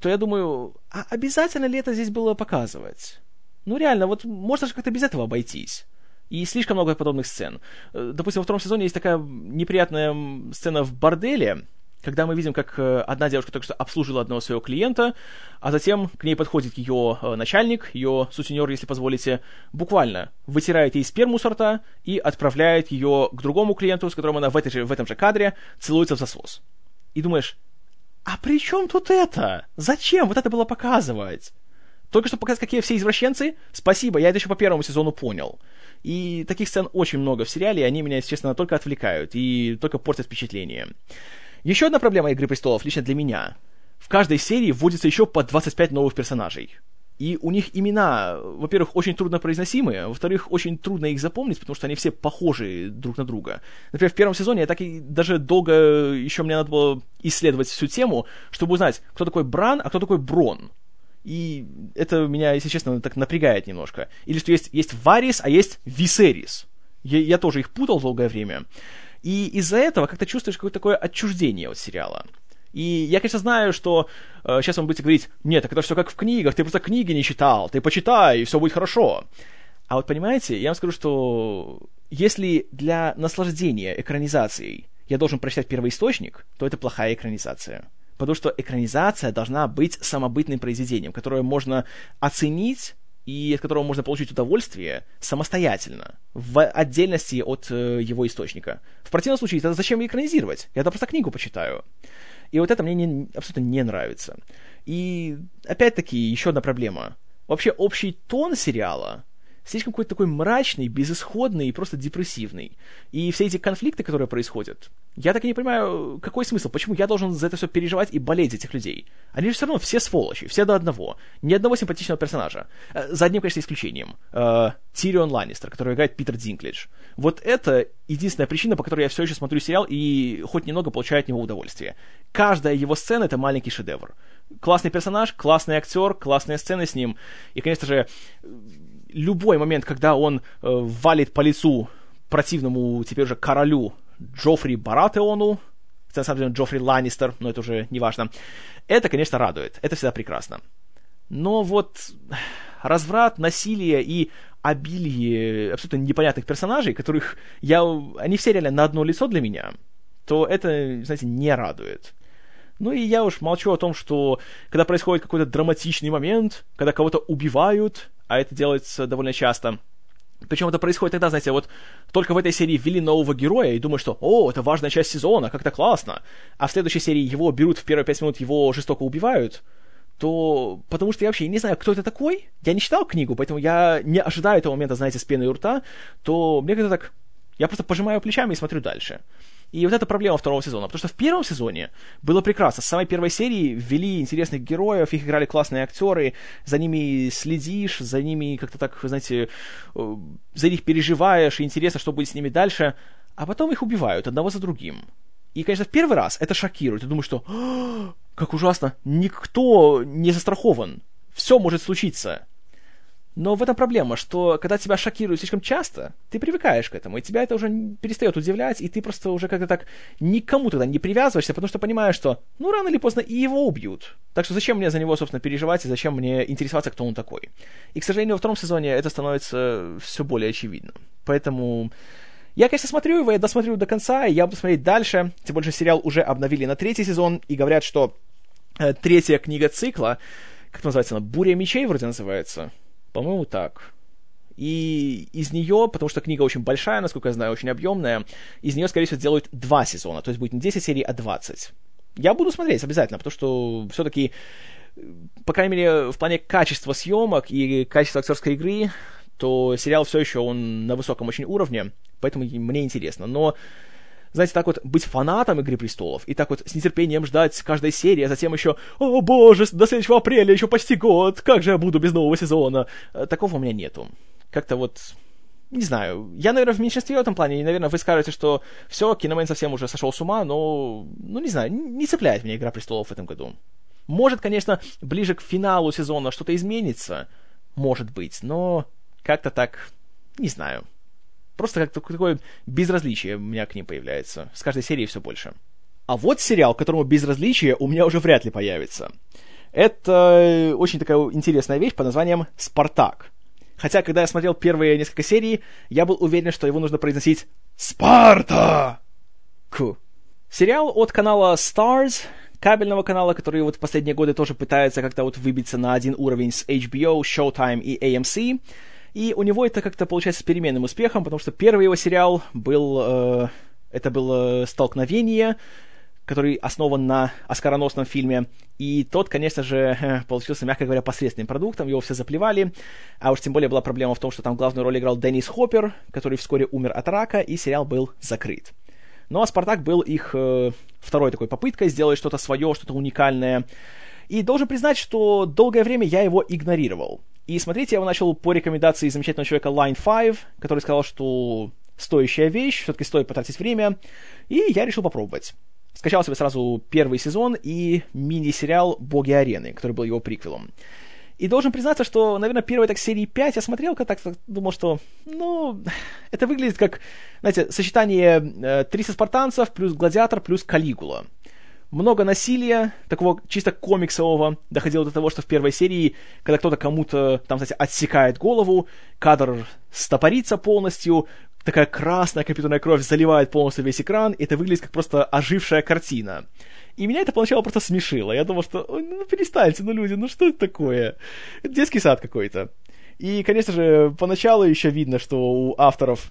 то я думаю, а обязательно ли это здесь было показывать? Ну, реально, вот можно же как-то без этого обойтись. И слишком много подобных сцен. Э, допустим, во втором сезоне есть такая неприятная сцена в борделе, когда мы видим, как э, одна девушка только что обслужила одного своего клиента, а затем к ней подходит ее э, начальник, ее сутенер, если позволите, буквально вытирает ей сперму с рта и отправляет ее к другому клиенту, с которым она в, этой же, в этом же кадре целуется в засос. И думаешь, а при чем тут это? Зачем вот это было показывать? Только что показать, какие все извращенцы? Спасибо, я это еще по первому сезону понял. И таких сцен очень много в сериале, и они меня, если честно, только отвлекают и только портят впечатление. Еще одна проблема «Игры престолов» лично для меня. В каждой серии вводится еще по 25 новых персонажей. И у них имена, во-первых, очень трудно произносимые, во-вторых, очень трудно их запомнить, потому что они все похожи друг на друга. Например, в первом сезоне я так и даже долго еще мне надо было исследовать всю тему, чтобы узнать, кто такой Бран, а кто такой Брон. И это меня, если честно, так напрягает немножко. Или что есть, есть Варис, а есть Висерис. Я, я тоже их путал долгое время. И из-за этого как-то чувствуешь какое-то такое отчуждение от сериала. И я, конечно, знаю, что э, сейчас вам будете говорить, нет, так это все как в книгах, ты просто книги не читал, ты почитай, и все будет хорошо. А вот понимаете, я вам скажу, что если для наслаждения экранизацией я должен прочитать первоисточник, то это плохая экранизация. Потому что экранизация должна быть самобытным произведением, которое можно оценить и от которого можно получить удовольствие самостоятельно, в отдельности от э, его источника. В противном случае, тогда зачем экранизировать? Я просто книгу почитаю. И вот это мне не, абсолютно не нравится. И опять-таки еще одна проблема. Вообще общий тон сериала слишком какой-то такой мрачный, безысходный и просто депрессивный. И все эти конфликты, которые происходят, я так и не понимаю, какой смысл, почему я должен за это все переживать и болеть за этих людей. Они же все равно все сволочи, все до одного. Ни одного симпатичного персонажа. Э, за одним, конечно, исключением. Э, Тирион Ланнистер, который играет Питер Динклидж. Вот это единственная причина, по которой я все еще смотрю сериал и хоть немного получаю от него удовольствие. Каждая его сцена — это маленький шедевр. Классный персонаж, классный актер, классные сцены с ним. И, конечно же, любой момент, когда он э, валит по лицу противному теперь уже королю Джоффри Баратеону, на самом деле Джоффри Ланнистер, но это уже не важно, это, конечно, радует, это всегда прекрасно. Но вот разврат, насилие и обилие абсолютно непонятных персонажей, которых я... Они все реально на одно лицо для меня, то это, знаете, не радует. Ну и я уж молчу о том, что когда происходит какой-то драматичный момент, когда кого-то убивают, а это делается довольно часто. Причем это происходит тогда, знаете, вот только в этой серии ввели нового героя и думают, что «О, это важная часть сезона, как-то классно!» А в следующей серии его берут в первые пять минут, его жестоко убивают, то потому что я вообще не знаю, кто это такой, я не читал книгу, поэтому я не ожидаю этого момента, знаете, с пеной у рта, то мне как-то так... Я просто пожимаю плечами и смотрю дальше. И вот это проблема второго сезона, потому что в первом сезоне было прекрасно. С самой первой серии ввели интересных героев, их играли классные актеры, за ними следишь, за ними как-то так, знаете, э, за них переживаешь, и интересно, что будет с ними дальше, а потом их убивают одного за другим. И, конечно, в первый раз это шокирует. Ты думаешь, что «А, как ужасно, никто не застрахован, все может случиться. Но в этом проблема, что когда тебя шокируют слишком часто, ты привыкаешь к этому, и тебя это уже перестает удивлять, и ты просто уже как-то так никому тогда не привязываешься, потому что понимаешь, что ну рано или поздно и его убьют. Так что зачем мне за него, собственно, переживать, и зачем мне интересоваться, кто он такой. И, к сожалению, во втором сезоне это становится все более очевидно. Поэтому я, конечно, смотрю его, я досмотрю до конца, и я буду смотреть дальше. Тем более, сериал уже обновили на третий сезон, и говорят, что э, третья книга цикла, как называется она, «Буря мечей» вроде называется, по-моему, так. И из нее, потому что книга очень большая, насколько я знаю, очень объемная, из нее, скорее всего, сделают два сезона. То есть будет не 10 серий, а 20. Я буду смотреть обязательно, потому что все-таки, по крайней мере, в плане качества съемок и качества актерской игры, то сериал все еще он на высоком очень уровне, поэтому мне интересно. Но знаете, так вот быть фанатом «Игры престолов» и так вот с нетерпением ждать каждой серии, а затем еще «О боже, до следующего апреля еще почти год, как же я буду без нового сезона?» э, Такого у меня нету. Как-то вот не знаю, я, наверное, в меньшинстве в этом плане, и, наверное, вы скажете, что все, Киномен совсем уже сошел с ума, но, ну, не знаю, не цепляет меня «Игра престолов» в этом году. Может, конечно, ближе к финалу сезона что-то изменится, может быть, но как-то так, не знаю. Просто как-то такое безразличие у меня к ним появляется. С каждой серией все больше. А вот сериал, которому безразличие у меня уже вряд ли появится. Это очень такая интересная вещь под названием «Спартак». Хотя, когда я смотрел первые несколько серий, я был уверен, что его нужно произносить «Спарта!» Ку. Сериал от канала Stars, кабельного канала, который вот в последние годы тоже пытается как-то вот выбиться на один уровень с HBO, Showtime и AMC. И у него это как-то получается с переменным успехом, потому что первый его сериал был... Э, это было «Столкновение», который основан на оскароносном фильме. И тот, конечно же, получился, мягко говоря, посредственным продуктом, его все заплевали. А уж тем более была проблема в том, что там главную роль играл Деннис Хоппер, который вскоре умер от рака, и сериал был закрыт. Ну а «Спартак» был их э, второй такой попыткой сделать что-то свое, что-то уникальное. И должен признать, что долгое время я его игнорировал. И смотрите, я его начал по рекомендации замечательного человека Line 5, который сказал, что стоящая вещь, все-таки стоит потратить время, и я решил попробовать. Скачал себе сразу первый сезон и мини-сериал «Боги арены», который был его приквелом. И должен признаться, что, наверное, первой так серии 5 я смотрел, как так думал, что, ну, это выглядит как, знаете, сочетание э, 300 спартанцев плюс гладиатор плюс калигула. Много насилия, такого чисто комиксового, доходило до того, что в первой серии, когда кто-то кому-то, там, знаете, отсекает голову, кадр стопорится полностью, такая красная компьютерная кровь заливает полностью весь экран, и это выглядит как просто ожившая картина. И меня это поначалу просто смешило. Я думал, что ну перестаньте, ну люди, ну что это такое? Это детский сад какой-то. И, конечно же, поначалу еще видно, что у авторов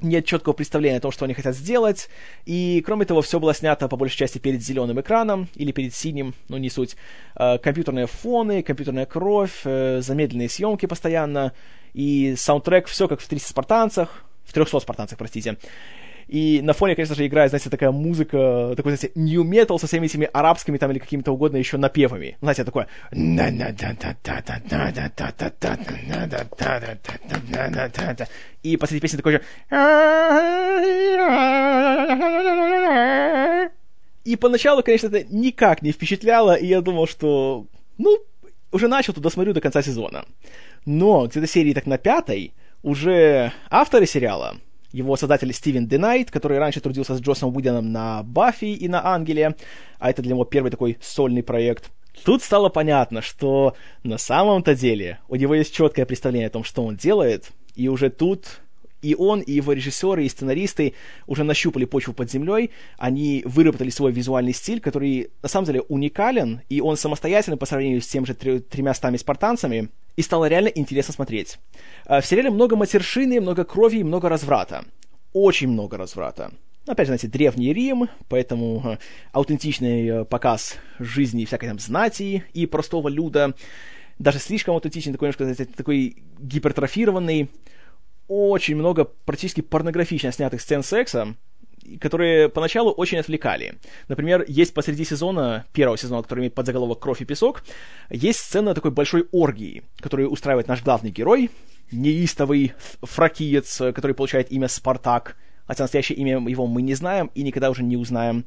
нет четкого представления о том, что они хотят сделать, и, кроме того, все было снято по большей части перед зеленым экраном, или перед синим, ну, не суть. Э, компьютерные фоны, компьютерная кровь, э, замедленные съемки постоянно, и саундтрек, все как в 300 спартанцах, в 300 спартанцах, простите. И на фоне, конечно же, играет, знаете, такая музыка, такой, знаете, new metal со всеми этими арабскими там или какими-то угодно еще напевами. Знаете, такое... И посреди песни такой же... И поначалу, конечно, это никак не впечатляло, и я думал, что, ну, уже начал туда смотрю до конца сезона. Но где-то серии так на пятой уже авторы сериала, его создатель Стивен Денайт, который раньше трудился с Джосом Уидоном на Баффи и на Ангеле, а это для него первый такой сольный проект. Тут стало понятно, что на самом-то деле у него есть четкое представление о том, что он делает, и уже тут и он, и его режиссеры, и сценаристы уже нащупали почву под землей, они выработали свой визуальный стиль, который на самом деле уникален, и он самостоятельный по сравнению с тем же тремя стами спартанцами, и стало реально интересно смотреть. А, в сериале много матершины, много крови и много разврата. Очень много разврата. Опять же, знаете, Древний Рим, поэтому э, аутентичный э, показ жизни всякой там знати и простого люда, даже слишком аутентичный, такой немножко, знаете, такой гипертрофированный, очень много практически порнографично снятых сцен секса, которые поначалу очень отвлекали. Например, есть посреди сезона, первого сезона, который имеет подзаголовок «Кровь и песок», есть сцена такой большой оргии, которую устраивает наш главный герой, неистовый фракиец, который получает имя Спартак, хотя настоящее имя его мы не знаем и никогда уже не узнаем.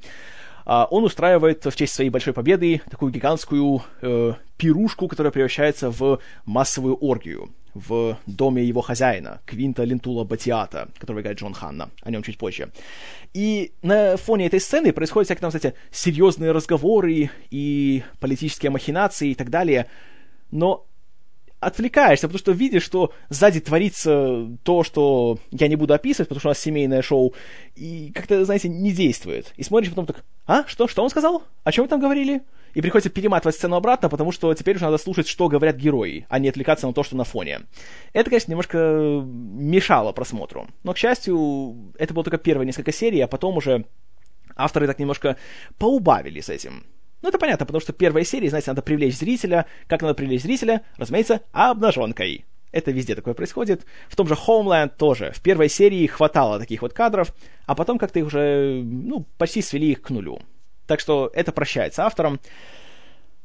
А, он устраивает в честь своей большой победы такую гигантскую э, пирушку, которая превращается в массовую оргию в доме его хозяина, Квинта Лентула Батиата, которого играет Джон Ханна, о нем чуть позже. И на фоне этой сцены происходят всякие там, кстати, серьезные разговоры и политические махинации и так далее, но отвлекаешься, потому что видишь, что сзади творится то, что я не буду описывать, потому что у нас семейное шоу, и как-то, знаете, не действует. И смотришь потом так, а, что, что он сказал? О чем вы там говорили? И приходится перематывать сцену обратно, потому что теперь уже надо слушать, что говорят герои, а не отвлекаться на то, что на фоне. Это, конечно, немножко мешало просмотру. Но, к счастью, это было только первые несколько серий, а потом уже авторы так немножко поубавили с этим. Ну, это понятно, потому что первая серия, знаете, надо привлечь зрителя. Как надо привлечь зрителя? Разумеется, обнаженкой. Это везде такое происходит. В том же Homeland тоже. В первой серии хватало таких вот кадров, а потом как-то их уже, ну, почти свели их к нулю. Так что это прощается авторам.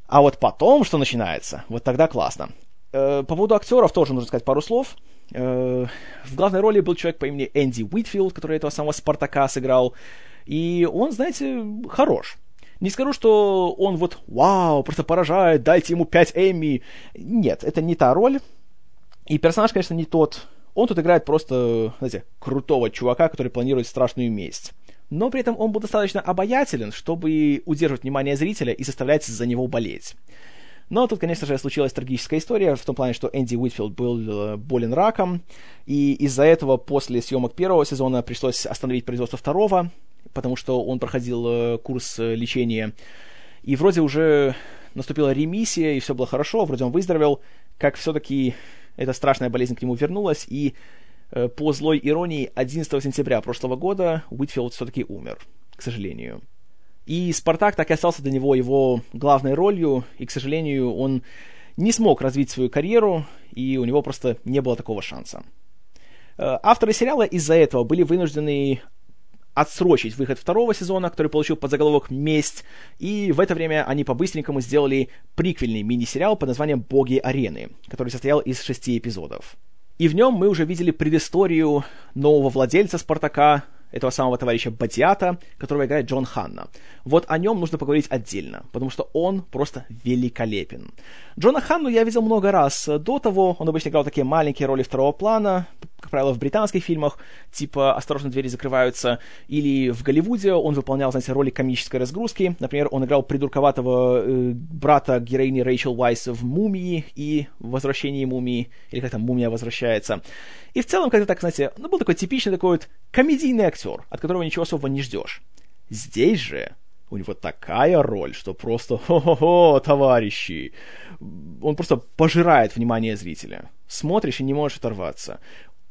А вот потом, что начинается, вот тогда классно. Э, по поводу актеров тоже нужно сказать пару слов. Э, в главной роли был человек по имени Энди Уитфилд, который этого самого Спартака сыграл. И он, знаете, хорош. Не скажу, что он вот вау, просто поражает, дайте ему 5 Эмми. Нет, это не та роль. И персонаж, конечно, не тот. Он тут играет просто, знаете, крутого чувака, который планирует страшную месть. Но при этом он был достаточно обаятелен, чтобы удерживать внимание зрителя и заставлять за него болеть. Но тут, конечно же, случилась трагическая история в том плане, что Энди Уитфилд был э, болен раком, и из-за этого после съемок первого сезона пришлось остановить производство второго, потому что он проходил э, курс э, лечения, и вроде уже наступила ремиссия, и все было хорошо, вроде он выздоровел, как все-таки эта страшная болезнь к нему вернулась, и по злой иронии 11 сентября прошлого года Уитфилд все-таки умер, к сожалению. И «Спартак» так и остался для него его главной ролью, и, к сожалению, он не смог развить свою карьеру, и у него просто не было такого шанса. Э, авторы сериала из-за этого были вынуждены отсрочить выход второго сезона, который получил подзаголовок «Месть», и в это время они по-быстренькому сделали приквельный мини-сериал под названием «Боги арены», который состоял из шести эпизодов. И в нем мы уже видели предысторию нового владельца «Спартака», этого самого товарища Батиата, которого играет Джон Ханна. Вот о нем нужно поговорить отдельно, потому что он просто великолепен. Джона Ханну я видел много раз. До того он обычно играл такие маленькие роли второго плана, как правило, в британских фильмах, типа «Осторожно, двери закрываются», или в Голливуде он выполнял, знаете, роли комической разгрузки. Например, он играл придурковатого э, брата героини Рэйчел Уайс в «Мумии» и «Возвращении мумии», или как там «Мумия возвращается». И в целом, как-то так, знаете, ну, был такой типичный такой вот комедийный актер, от которого ничего особо не ждешь. Здесь же у него такая роль, что просто хо-хо-хо, товарищи. Он просто пожирает внимание зрителя. Смотришь и не можешь оторваться.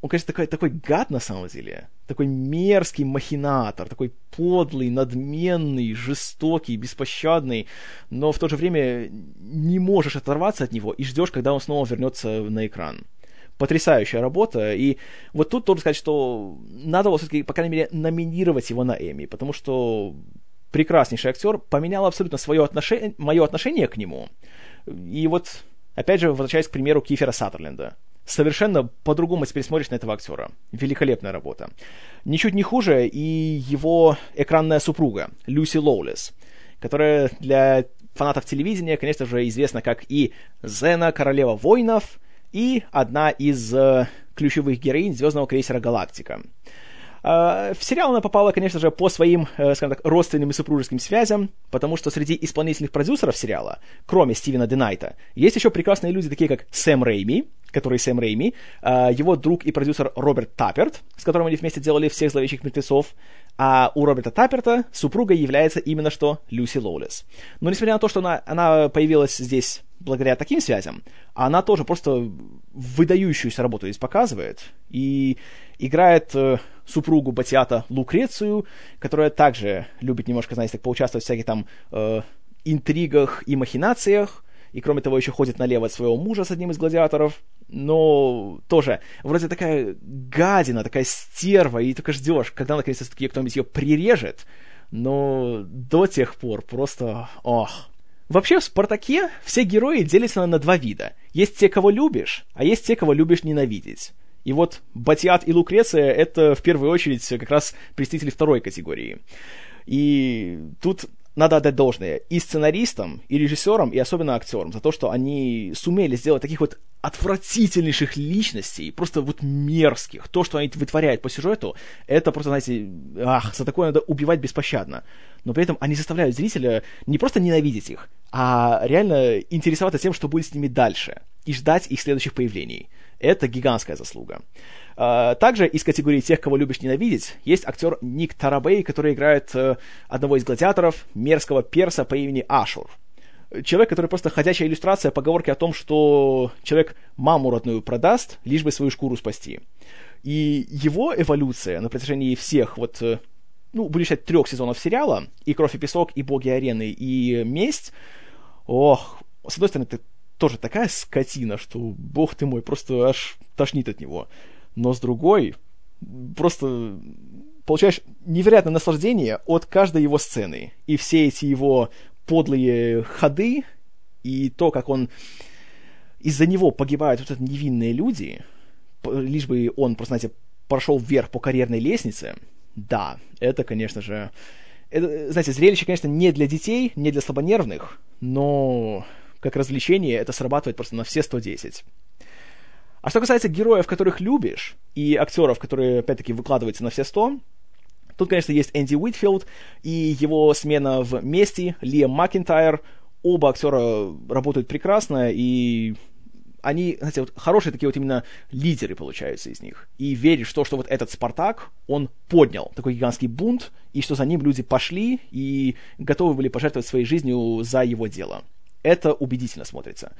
Он, конечно, такой, такой гад на самом деле. Такой мерзкий махинатор, такой подлый, надменный, жестокий, беспощадный, но в то же время не можешь оторваться от него и ждешь, когда он снова вернется на экран потрясающая работа. И вот тут тоже сказать, что надо было все-таки, по крайней мере, номинировать его на Эми, потому что прекраснейший актер поменял абсолютно свое отношение, мое отношение к нему. И вот, опять же, возвращаясь к примеру Кифера Саттерленда. Совершенно по-другому теперь смотришь на этого актера. Великолепная работа. Ничуть не хуже и его экранная супруга, Люси Лоулес, которая для фанатов телевидения, конечно же, известна как и Зена, королева воинов, и одна из э, ключевых героинь звездного крейсера «Галактика». Э, в сериал она попала, конечно же, по своим, э, скажем так, родственным и супружеским связям, потому что среди исполнительных продюсеров сериала, кроме Стивена Денайта, есть еще прекрасные люди, такие как Сэм Рейми, который Сэм Рейми, э, его друг и продюсер Роберт Тапперт, с которым они вместе делали всех зловещих мертвецов, а у Роберта Тапперта супруга является именно что Люси Лоулес. Но несмотря на то, что она, она появилась здесь благодаря таким связям, она тоже просто выдающуюся работу здесь показывает и играет э, супругу Батиата Лукрецию, которая также любит немножко, знаете, так поучаствовать в всяких там э, интригах и махинациях, и кроме того еще ходит налево от своего мужа с одним из гладиаторов, но тоже вроде такая гадина, такая стерва, и только ждешь, когда наконец-таки кто-нибудь ее прирежет, но до тех пор просто... Ох, Вообще, в «Спартаке» все герои делятся на два вида. Есть те, кого любишь, а есть те, кого любишь ненавидеть. И вот Батиат и Лукреция — это в первую очередь как раз представители второй категории. И тут надо отдать должное и сценаристам, и режиссерам, и особенно актерам за то, что они сумели сделать таких вот отвратительнейших личностей, просто вот мерзких. То, что они вытворяют по сюжету, это просто, знаете, ах, за такое надо убивать беспощадно. Но при этом они заставляют зрителя не просто ненавидеть их, а реально интересоваться тем, что будет с ними дальше, и ждать их следующих появлений. Это гигантская заслуга. А, также из категории тех, кого любишь ненавидеть, есть актер Ник Тарабей, который играет э, одного из гладиаторов, мерзкого перса по имени Ашур. Человек, который просто ходячая иллюстрация поговорки о том, что человек маму родную продаст, лишь бы свою шкуру спасти. И его эволюция на протяжении всех вот э, ну, будем считать, трех сезонов сериала, и «Кровь и песок», и «Боги арены», и «Месть», ох, с одной стороны, это тоже такая скотина, что, бог ты мой, просто аж тошнит от него. Но с другой просто получаешь невероятное наслаждение от каждой его сцены. И все эти его подлые ходы, и то, как он из-за него погибают вот эти невинные люди, лишь бы он, просто, знаете, прошел вверх по карьерной лестнице, да, это, конечно же, это, знаете, зрелище, конечно, не для детей, не для слабонервных, но как развлечение это срабатывает просто на все 110. А что касается героев, которых любишь, и актеров, которые, опять-таки, выкладываются на все сто, тут, конечно, есть Энди Уитфилд и его смена в «Мести», Лиам Макинтайр, оба актера работают прекрасно, и они, знаете, вот хорошие такие вот именно лидеры получаются из них. И веришь в то, что вот этот Спартак, он поднял такой гигантский бунт, и что за ним люди пошли и готовы были пожертвовать своей жизнью за его дело. Это убедительно смотрится.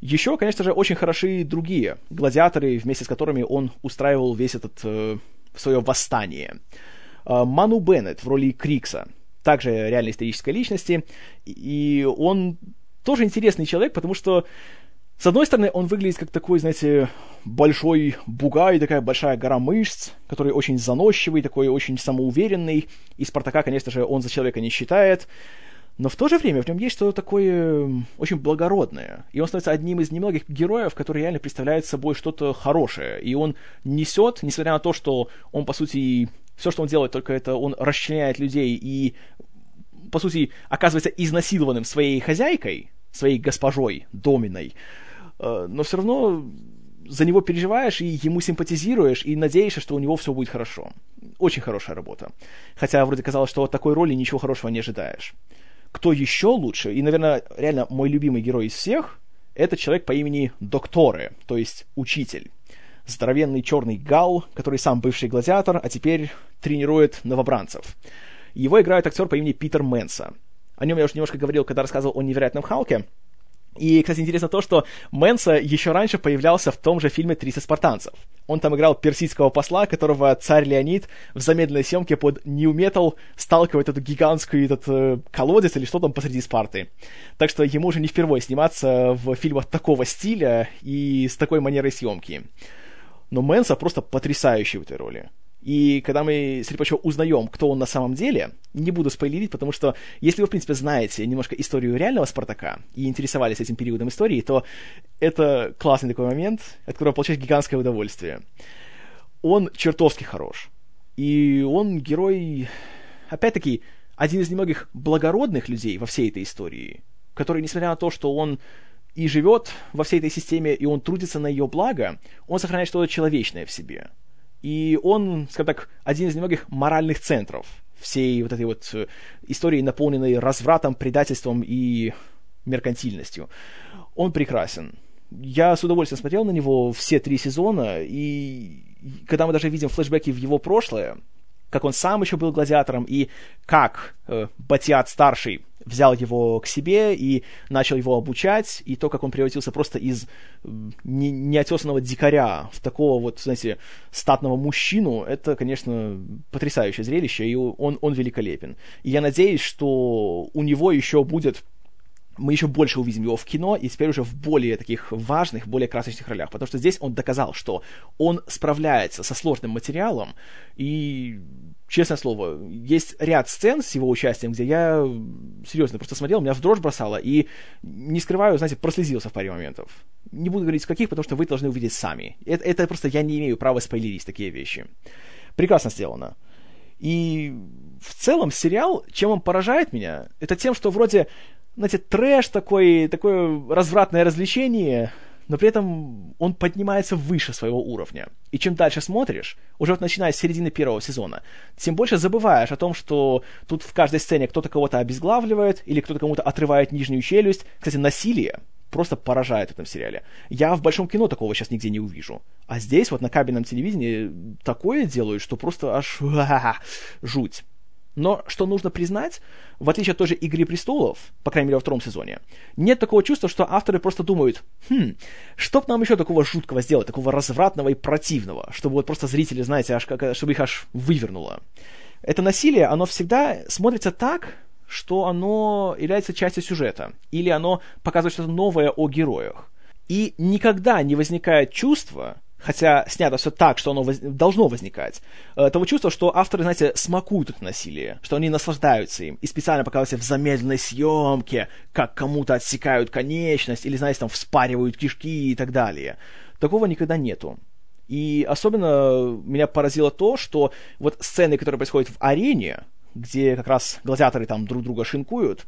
Еще, конечно же, очень хороши другие гладиаторы, вместе с которыми он устраивал весь этот э, свое восстание. Э, Ману Беннет в роли Крикса, также реально исторической личности, и он тоже интересный человек, потому что с одной стороны, он выглядит как такой, знаете, большой бугай, такая большая гора мышц, который очень заносчивый, такой очень самоуверенный. И Спартака, конечно же, он за человека не считает. Но в то же время в нем есть что-то такое очень благородное. И он становится одним из немногих героев, который реально представляет собой что-то хорошее. И он несет, несмотря на то, что он, по сути, все, что он делает, только это он расчленяет людей и, по сути, оказывается изнасилованным своей хозяйкой, своей госпожой, доминой. Э, но все равно за него переживаешь и ему симпатизируешь, и надеешься, что у него все будет хорошо. Очень хорошая работа. Хотя вроде казалось, что от такой роли ничего хорошего не ожидаешь. Кто еще лучше, и, наверное, реально мой любимый герой из всех, это человек по имени Докторе, то есть учитель. Здоровенный черный гал, который сам бывший гладиатор, а теперь тренирует новобранцев. Его играет актер по имени Питер Мэнса. О нем я уже немножко говорил, когда рассказывал о невероятном Халке. И, кстати, интересно то, что Мэнса еще раньше появлялся в том же фильме «30 спартанцев». Он там играл персидского посла, которого царь Леонид в замедленной съемке под New Metal сталкивает эту гигантскую этот э, колодец или что там посреди Спарты. Так что ему уже не впервые сниматься в фильмах такого стиля и с такой манерой съемки. Но Мэнса просто потрясающий в этой роли. И когда мы с Рипачо узнаем, кто он на самом деле, не буду спойлерить, потому что если вы, в принципе, знаете немножко историю реального Спартака и интересовались этим периодом истории, то это классный такой момент, от которого получаешь гигантское удовольствие. Он чертовски хорош. И он герой, опять-таки, один из немногих благородных людей во всей этой истории, который, несмотря на то, что он и живет во всей этой системе, и он трудится на ее благо, он сохраняет что-то человечное в себе. И он, скажем так, один из немногих моральных центров всей вот этой вот э, истории, наполненной развратом, предательством и меркантильностью. Он прекрасен. Я с удовольствием смотрел на него все три сезона, и когда мы даже видим флешбеки в его прошлое, как он сам еще был гладиатором, и как э, Батиат-старший взял его к себе и начал его обучать, и то, как он превратился просто из не, неотесанного дикаря в такого вот, знаете, статного мужчину, это, конечно, потрясающее зрелище, и он, он великолепен. И я надеюсь, что у него еще будет мы еще больше увидим его в кино, и теперь уже в более таких важных, более красочных ролях, потому что здесь он доказал, что он справляется со сложным материалом, и, честное слово, есть ряд сцен с его участием, где я серьезно просто смотрел, меня в дрожь бросало, и, не скрываю, знаете, прослезился в паре моментов. Не буду говорить в каких, потому что вы должны увидеть сами. Это, это просто я не имею права спойлерить такие вещи. Прекрасно сделано. И в целом сериал, чем он поражает меня, это тем, что вроде знаете, трэш такой, такое развратное развлечение, но при этом он поднимается выше своего уровня. И чем дальше смотришь, уже вот начиная с середины первого сезона, тем больше забываешь о том, что тут в каждой сцене кто-то кого-то обезглавливает, или кто-то кому-то отрывает нижнюю челюсть. Кстати, насилие просто поражает в этом сериале. Я в большом кино такого сейчас нигде не увижу. А здесь вот на кабельном телевидении такое делают, что просто аж жуть. Но что нужно признать, в отличие от той же «Игры престолов», по крайней мере во втором сезоне, нет такого чувства, что авторы просто думают, хм, что бы нам еще такого жуткого сделать, такого развратного и противного, чтобы вот просто зрители, знаете, аж как, чтобы их аж вывернуло. Это насилие, оно всегда смотрится так, что оно является частью сюжета, или оно показывает что-то новое о героях. И никогда не возникает чувство, хотя снято все так, что оно воз... должно возникать, э, того чувства, что авторы, знаете, смакуют это насилие, что они наслаждаются им, и специально показывают в замедленной съемке, как кому-то отсекают конечность, или, знаете, там вспаривают кишки и так далее. Такого никогда нету. И особенно меня поразило то, что вот сцены, которые происходят в арене, где как раз гладиаторы там друг друга шинкуют,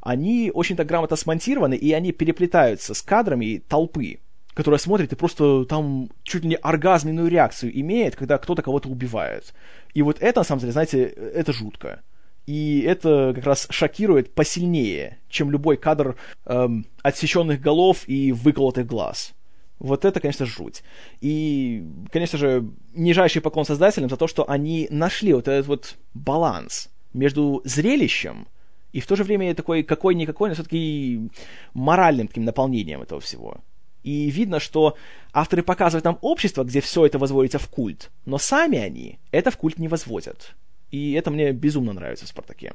они очень так грамотно смонтированы, и они переплетаются с кадрами толпы которая смотрит и просто там чуть ли не оргазменную реакцию имеет, когда кто-то кого-то убивает. И вот это, на самом деле, знаете, это жутко. И это как раз шокирует посильнее, чем любой кадр эм, отсеченных голов и выколотых глаз. Вот это, конечно, жуть. И, конечно же, нижайший поклон создателям за то, что они нашли вот этот вот баланс между зрелищем и в то же время такой какой-никакой, но все-таки моральным таким наполнением этого всего. И видно, что авторы показывают нам общество, где все это возводится в культ, но сами они это в культ не возводят. И это мне безумно нравится в «Спартаке».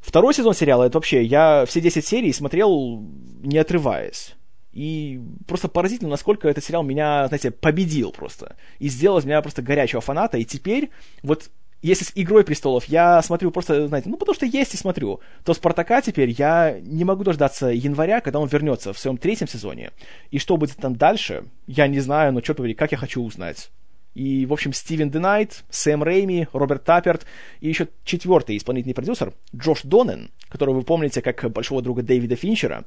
Второй сезон сериала, это вообще, я все 10 серий смотрел не отрываясь. И просто поразительно, насколько этот сериал меня, знаете, победил просто. И сделал из меня просто горячего фаната. И теперь, вот если с «Игрой престолов» я смотрю просто, знаете, ну, потому что есть и смотрю, то «Спартака» теперь я не могу дождаться января, когда он вернется в своем третьем сезоне. И что будет там дальше, я не знаю, но, черт побери, как я хочу узнать. И, в общем, Стивен Денайт, Сэм Рейми, Роберт Тапперт и еще четвертый исполнительный продюсер Джош Донен, которого вы помните как большого друга Дэвида Финчера,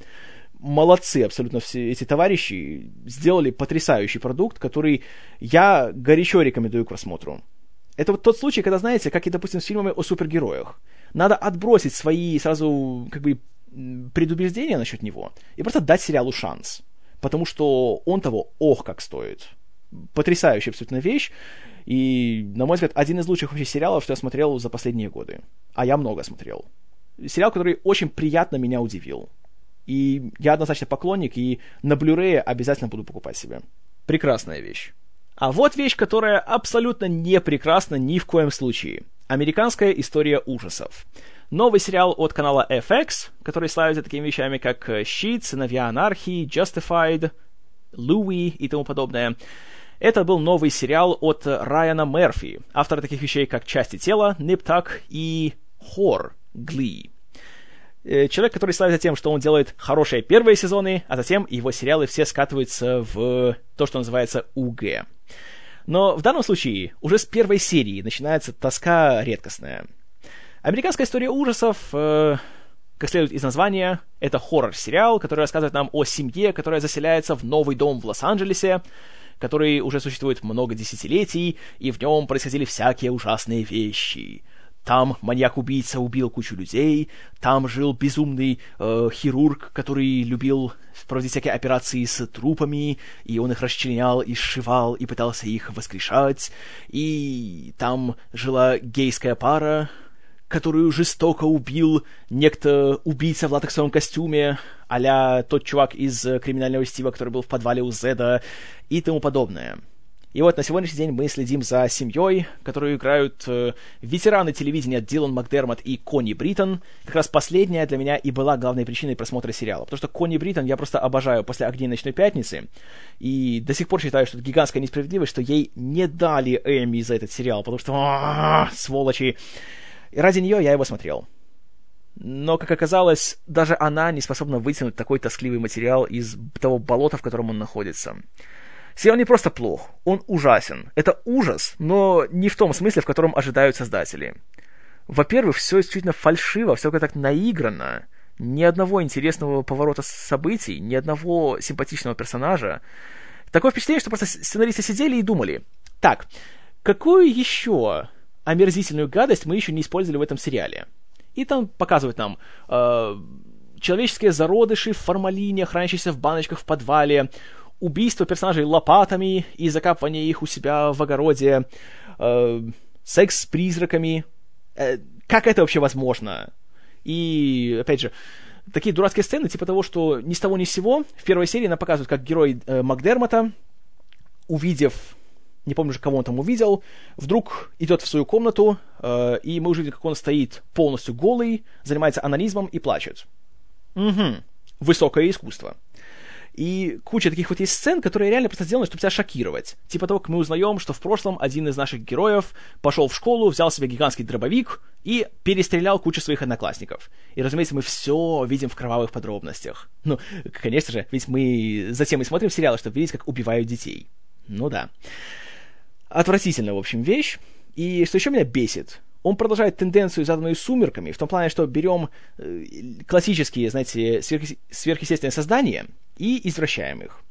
молодцы абсолютно все эти товарищи, сделали потрясающий продукт, который я горячо рекомендую к просмотру. Это вот тот случай, когда, знаете, как и, допустим, с фильмами о супергероях. Надо отбросить свои сразу, как бы, предубеждения насчет него и просто дать сериалу шанс. Потому что он того ох как стоит. Потрясающая абсолютно вещь. И, на мой взгляд, один из лучших вообще сериалов, что я смотрел за последние годы. А я много смотрел. Сериал, который очень приятно меня удивил. И я однозначно поклонник, и на Blu-ray обязательно буду покупать себе. Прекрасная вещь. А вот вещь, которая абсолютно не прекрасна ни в коем случае. Американская история ужасов. Новый сериал от канала FX, который славится такими вещами, как «Щит», «Сыновья анархии», «Justified», «Луи» и тому подобное. Это был новый сериал от Райана Мерфи, автора таких вещей, как «Части тела», «Ниптак» и «Хор», «Гли». Э, человек, который славится тем, что он делает хорошие первые сезоны, а затем его сериалы все скатываются в то, что называется УГ. Но в данном случае уже с первой серии начинается тоска редкостная. Американская история ужасов, э, как следует из названия, это хоррор-сериал, который рассказывает нам о семье, которая заселяется в новый дом в Лос-Анджелесе, который уже существует много десятилетий, и в нем происходили всякие ужасные вещи – там маньяк-убийца убил кучу людей, там жил безумный э, хирург, который любил проводить всякие операции с трупами, и он их расчленял и сшивал, и пытался их воскрешать, и там жила гейская пара, которую жестоко убил некто убийца в латексовом костюме, а тот чувак из криминального чтива, который был в подвале у Зеда, и тому подобное. И вот на сегодняшний день мы следим за семьей, которую играют э, ветераны телевидения Дилан Макдермот и Конни Бриттон. Как раз последняя для меня и была главной причиной просмотра сериала. Потому что Конни Бриттон я просто обожаю после «Огней ночной пятницы». И до сих пор считаю, что это гигантская несправедливость, что ей не дали Эми за этот сериал. Потому что, сволочи. И ради нее я его смотрел. Но, как оказалось, даже она не способна вытянуть такой тоскливый материал из того болота, в котором он находится. Сериал не просто плох, он ужасен. Это ужас, но не в том смысле, в котором ожидают создатели. Во-первых, все исключительно фальшиво, все как-то так наигранно. Ни одного интересного поворота событий, ни одного симпатичного персонажа. Такое впечатление, что просто сценаристы сидели и думали, так, какую еще омерзительную гадость мы еще не использовали в этом сериале? И там показывают нам э, человеческие зародыши в формалине, хранящиеся в баночках в подвале, убийство персонажей лопатами и закапывание их у себя в огороде, э, секс с призраками. Э, как это вообще возможно? И, опять же, такие дурацкие сцены, типа того, что ни с того ни с сего, в первой серии нам показывают, как герой э, Макдермота, увидев, не помню же, кого он там увидел, вдруг идет в свою комнату, э, и мы уже видим, как он стоит полностью голый, занимается анонизмом и плачет. Угу. Высокое искусство. И куча таких вот есть сцен, которые реально просто сделаны, чтобы тебя шокировать. Типа того, как мы узнаем, что в прошлом один из наших героев пошел в школу, взял себе гигантский дробовик и перестрелял кучу своих одноклассников. И, разумеется, мы все видим в кровавых подробностях. Ну, конечно же, ведь мы затем и смотрим сериалы, чтобы видеть, как убивают детей. Ну да. Отвратительная, в общем, вещь. И что еще меня бесит, он продолжает тенденцию, заданную сумерками, в том плане, что берем э, классические, знаете, сверх, сверхъестественные создания и извращаем их.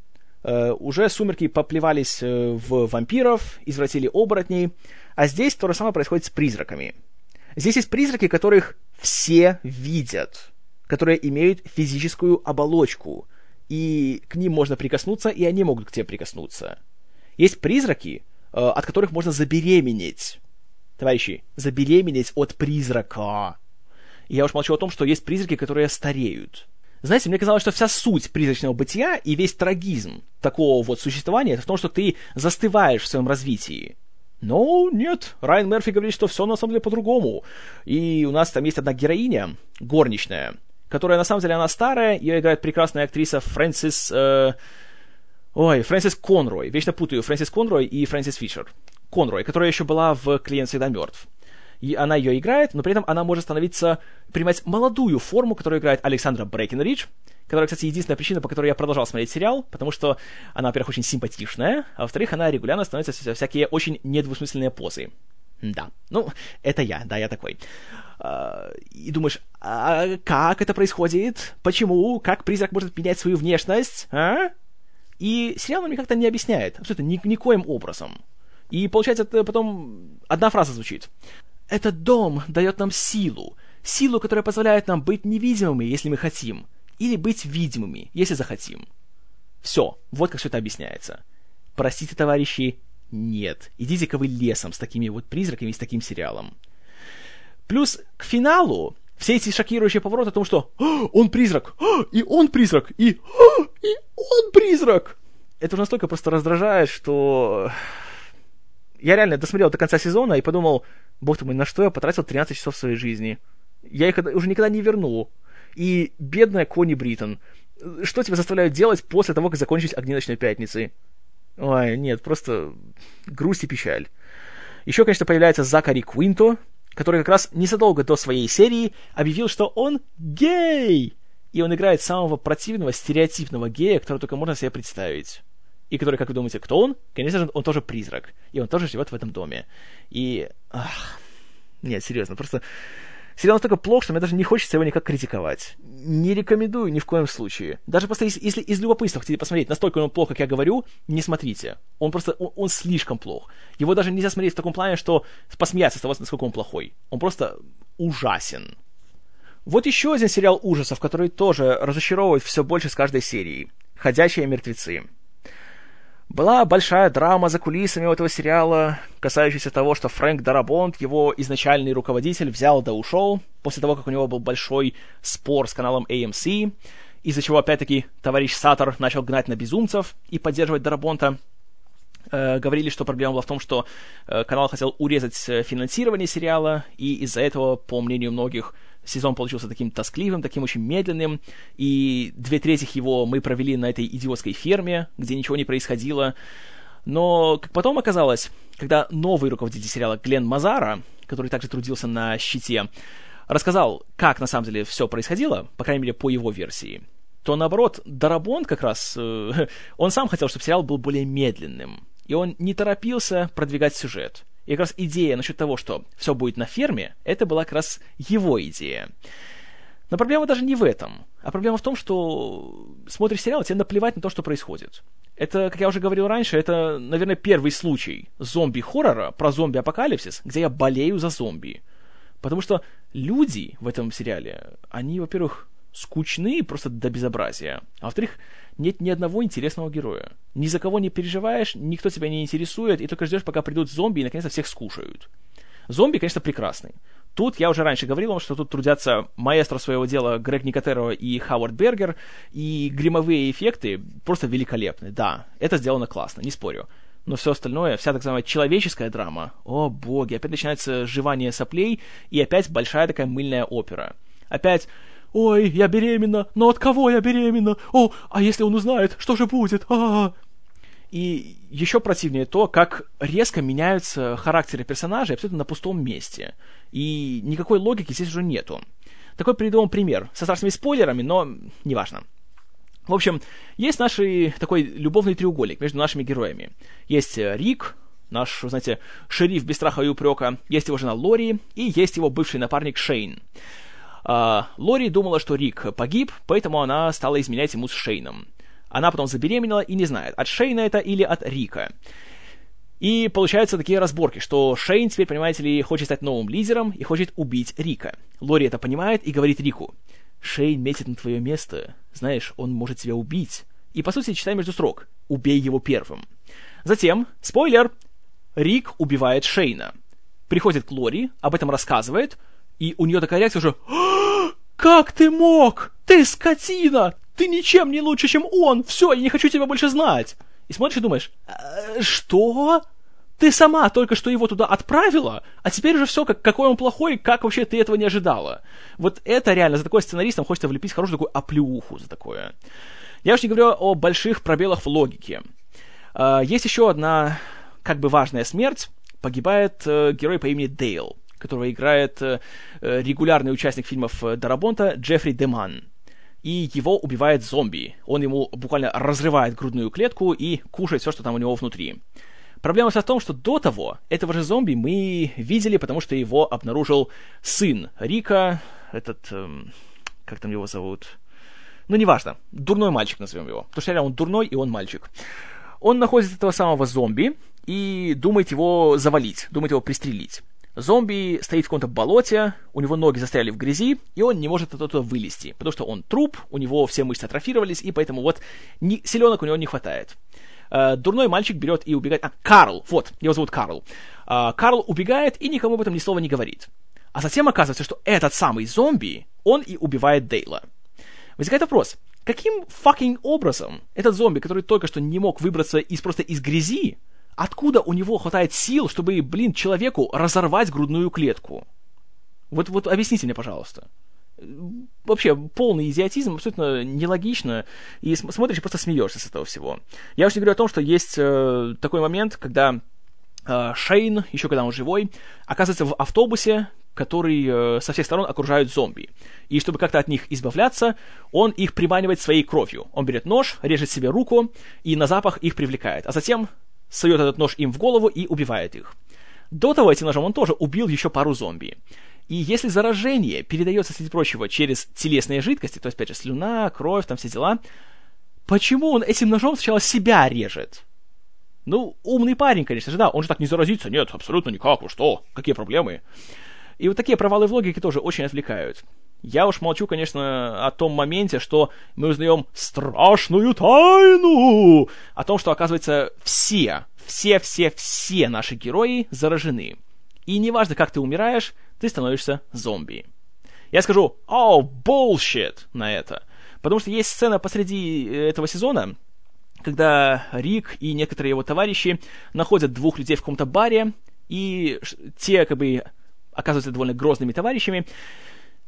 Э, уже сумерки поплевались э, в вампиров, извратили оборотней, а здесь то же самое происходит с призраками. Здесь есть призраки, которых все видят, которые имеют физическую оболочку, и к ним можно прикоснуться, и они могут к тебе прикоснуться. Есть призраки, э, от которых можно забеременеть. Товарищи, забеременеть от призрака. И я уж молчу о том, что есть призраки, которые стареют. Знаете, мне казалось, что вся суть призрачного бытия и весь трагизм такого вот существования это в том, что ты застываешь в своем развитии. Но нет, Райан Мерфи говорит, что все на самом деле по-другому. И у нас там есть одна героиня, горничная, которая на самом деле она старая, ее играет прекрасная актриса Фрэнсис... Э, ой, Фрэнсис Конрой. Вечно путаю Фрэнсис Конрой и Фрэнсис Фишер. Конрой, которая еще была в «Клиент всегда мертв». И она ее играет, но при этом она может становиться, принимать молодую форму, которую играет Александра Брейкенридж, которая, кстати, единственная причина, по которой я продолжал смотреть сериал, потому что она, во-первых, очень симпатичная, а во-вторых, она регулярно становится всякие очень недвусмысленные позы. Да, ну, это я, да, я такой. А, и думаешь, а как это происходит? Почему? Как призрак может менять свою внешность? А? И сериал нам как-то не объясняет, абсолютно ни, никоим образом. И получается, это потом одна фраза звучит. Этот дом дает нам силу, силу, которая позволяет нам быть невидимыми, если мы хотим, или быть видимыми, если захотим. Все, вот как все это объясняется. Простите, товарищи, нет. Идите-ка вы лесом с такими вот призраками и с таким сериалом. Плюс к финалу все эти шокирующие повороты о том, что он призрак, и он призрак, и, и он призрак. Это уже настолько просто раздражает, что я реально досмотрел до конца сезона и подумал, бог ты мой, на что я потратил 13 часов своей жизни? Я их уже никогда не верну. И бедная Кони Бриттон. Что тебя заставляют делать после того, как закончились огни ночной пятницы? Ой, нет, просто грусть и печаль. Еще, конечно, появляется Закари Квинто, который как раз незадолго до своей серии объявил, что он гей! И он играет самого противного, стереотипного гея, которого только можно себе представить и который, как вы думаете, кто он? Конечно же, он тоже призрак. И он тоже живет в этом доме. И... Ах, нет, серьезно, просто... Сериал настолько плох, что мне даже не хочется его никак критиковать. Не рекомендую ни в коем случае. Даже просто если, если из любопытства хотите посмотреть, настолько он плох, как я говорю, не смотрите. Он просто, он, он слишком плох. Его даже нельзя смотреть в таком плане, что посмеяться с того, насколько он плохой. Он просто ужасен. Вот еще один сериал ужасов, который тоже разочаровывает все больше с каждой серией. «Ходячие мертвецы». Была большая драма за кулисами у этого сериала, касающаяся того, что Фрэнк Дарабонт, его изначальный руководитель, взял да ушел, после того, как у него был большой спор с каналом AMC, из-за чего, опять-таки, товарищ Саттер начал гнать на безумцев и поддерживать Дарабонта. Э, говорили, что проблема была в том, что э, канал хотел урезать э, финансирование сериала, и из-за этого, по мнению многих, сезон получился таким тоскливым, таким очень медленным, и две трети его мы провели на этой идиотской ферме, где ничего не происходило. Но, как потом оказалось, когда новый руководитель сериала Глен Мазара, который также трудился на «Щите», рассказал, как на самом деле все происходило, по крайней мере, по его версии, то, наоборот, Дарабон как раз, э, он сам хотел, чтобы сериал был более медленным, и он не торопился продвигать сюжет. И как раз идея насчет того, что все будет на ферме, это была как раз его идея. Но проблема даже не в этом, а проблема в том, что смотришь сериал, тебе наплевать на то, что происходит. Это, как я уже говорил раньше, это, наверное, первый случай зомби-хоррора про зомби-апокалипсис, где я болею за зомби. Потому что люди в этом сериале, они, во-первых, скучны просто до безобразия, а во-вторых, нет ни одного интересного героя. Ни за кого не переживаешь, никто тебя не интересует, и только ждешь, пока придут зомби и наконец-то всех скушают. Зомби, конечно, прекрасный. Тут я уже раньше говорил вам, что тут трудятся маэстро своего дела Грег Никотеро и Хауард Бергер, и гримовые эффекты просто великолепны. Да, это сделано классно, не спорю. Но все остальное, вся так называемая человеческая драма, о боги, опять начинается жевание соплей, и опять большая такая мыльная опера. Опять «Ой, я беременна! Но от кого я беременна? О, а если он узнает, что же будет? А, -а, -а И еще противнее то, как резко меняются характеры персонажей абсолютно на пустом месте. И никакой логики здесь уже нету. Такой приведу пример. Со страшными спойлерами, но неважно. В общем, есть наш такой любовный треугольник между нашими героями. Есть э, Рик, наш, знаете, шериф без страха и упрека, есть его жена Лори, и есть его бывший напарник Шейн. А, Лори думала, что Рик погиб, поэтому она стала изменять ему с Шейном. Она потом забеременела и не знает, от Шейна это или от Рика. И получаются такие разборки, что Шейн теперь, понимаете ли, хочет стать новым лидером и хочет убить Рика. Лори это понимает и говорит Рику, «Шейн метит на твое место. Знаешь, он может тебя убить». И, по сути, читай между строк, «Убей его первым». Затем, спойлер, Рик убивает Шейна. Приходит к Лори, об этом рассказывает, и у нее такая реакция уже «А, «Как ты мог? Ты скотина! Ты ничем не лучше, чем он! Все, я не хочу тебя больше знать!» И смотришь и думаешь, «Э, что? Ты сама только что его туда отправила, а теперь уже все, как, какой он плохой, как вообще ты этого не ожидала. Вот это реально, за такой сценаристом хочется влепить хорошую такую оплеуху за такое. Я уж не говорю о больших пробелах в логике. А, есть еще одна, как бы важная смерть. Погибает э, герой по имени Дейл, которого играет э, регулярный участник фильмов Дарабонта Джеффри Деман и его убивает зомби. Он ему буквально разрывает грудную клетку и кушает все, что там у него внутри. Проблема вся в том, что до того этого же зомби мы видели, потому что его обнаружил сын Рика, этот... Эм, как там его зовут? Ну, неважно. Дурной мальчик назовем его. Потому что реально он дурной, и он мальчик. Он находит этого самого зомби и думает его завалить, думает его пристрелить. Зомби стоит в каком-то болоте, у него ноги застряли в грязи, и он не может оттуда выйти, потому что он труп, у него все мышцы атрофировались, и поэтому вот не, селенок у него не хватает. Uh, дурной мальчик берет и убегает. А, Карл, вот, его зовут Карл. Uh, Карл убегает и никому об этом ни слова не говорит. А затем оказывается, что этот самый зомби, он и убивает Дейла. Возникает вопрос, каким fucking образом этот зомби, который только что не мог выбраться из просто из грязи, Откуда у него хватает сил, чтобы, блин, человеку разорвать грудную клетку? Вот, вот объясните мне, пожалуйста. Вообще, полный идиотизм, абсолютно нелогично, и смотришь и просто смеешься с этого всего. Я уж не говорю о том, что есть э, такой момент, когда э, Шейн, еще когда он живой, оказывается в автобусе, который э, со всех сторон окружают зомби. И чтобы как-то от них избавляться, он их приманивает своей кровью. Он берет нож, режет себе руку и на запах их привлекает. А затем сует этот нож им в голову и убивает их. До того этим ножом он тоже убил еще пару зомби. И если заражение передается, среди прочего, через телесные жидкости, то есть, опять же, слюна, кровь, там все дела, почему он этим ножом сначала себя режет? Ну, умный парень, конечно же, да, он же так не заразится. Нет, абсолютно никак, вы что, какие проблемы? И вот такие провалы в логике тоже очень отвлекают. Я уж молчу, конечно, о том моменте, что мы узнаем страшную тайну о том, что, оказывается, все, все-все-все наши герои заражены. И неважно, как ты умираешь, ты становишься зомби. Я скажу «Oh, bullshit» на это. Потому что есть сцена посреди э, этого сезона, когда Рик и некоторые его товарищи находят двух людей в каком-то баре, и те, как бы, оказываются довольно грозными товарищами,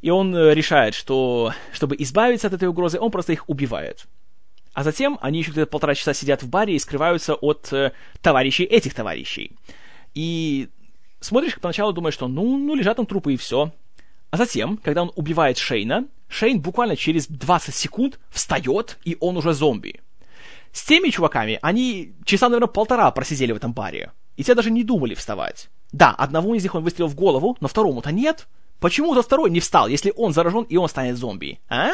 и он э, решает, что чтобы избавиться от этой угрозы, он просто их убивает. А затем они еще где-то полтора часа сидят в баре и скрываются от э, товарищей этих товарищей. И смотришь поначалу, думаешь, что ну, ну лежат там трупы и все. А затем, когда он убивает Шейна, Шейн буквально через 20 секунд встает, и он уже зомби. С теми чуваками они часа, наверное, полтора просидели в этом баре. И те даже не думали вставать. Да, одного из них он выстрелил в голову, но второму-то нет. Почему-то второй не встал, если он заражен и он станет зомби, а?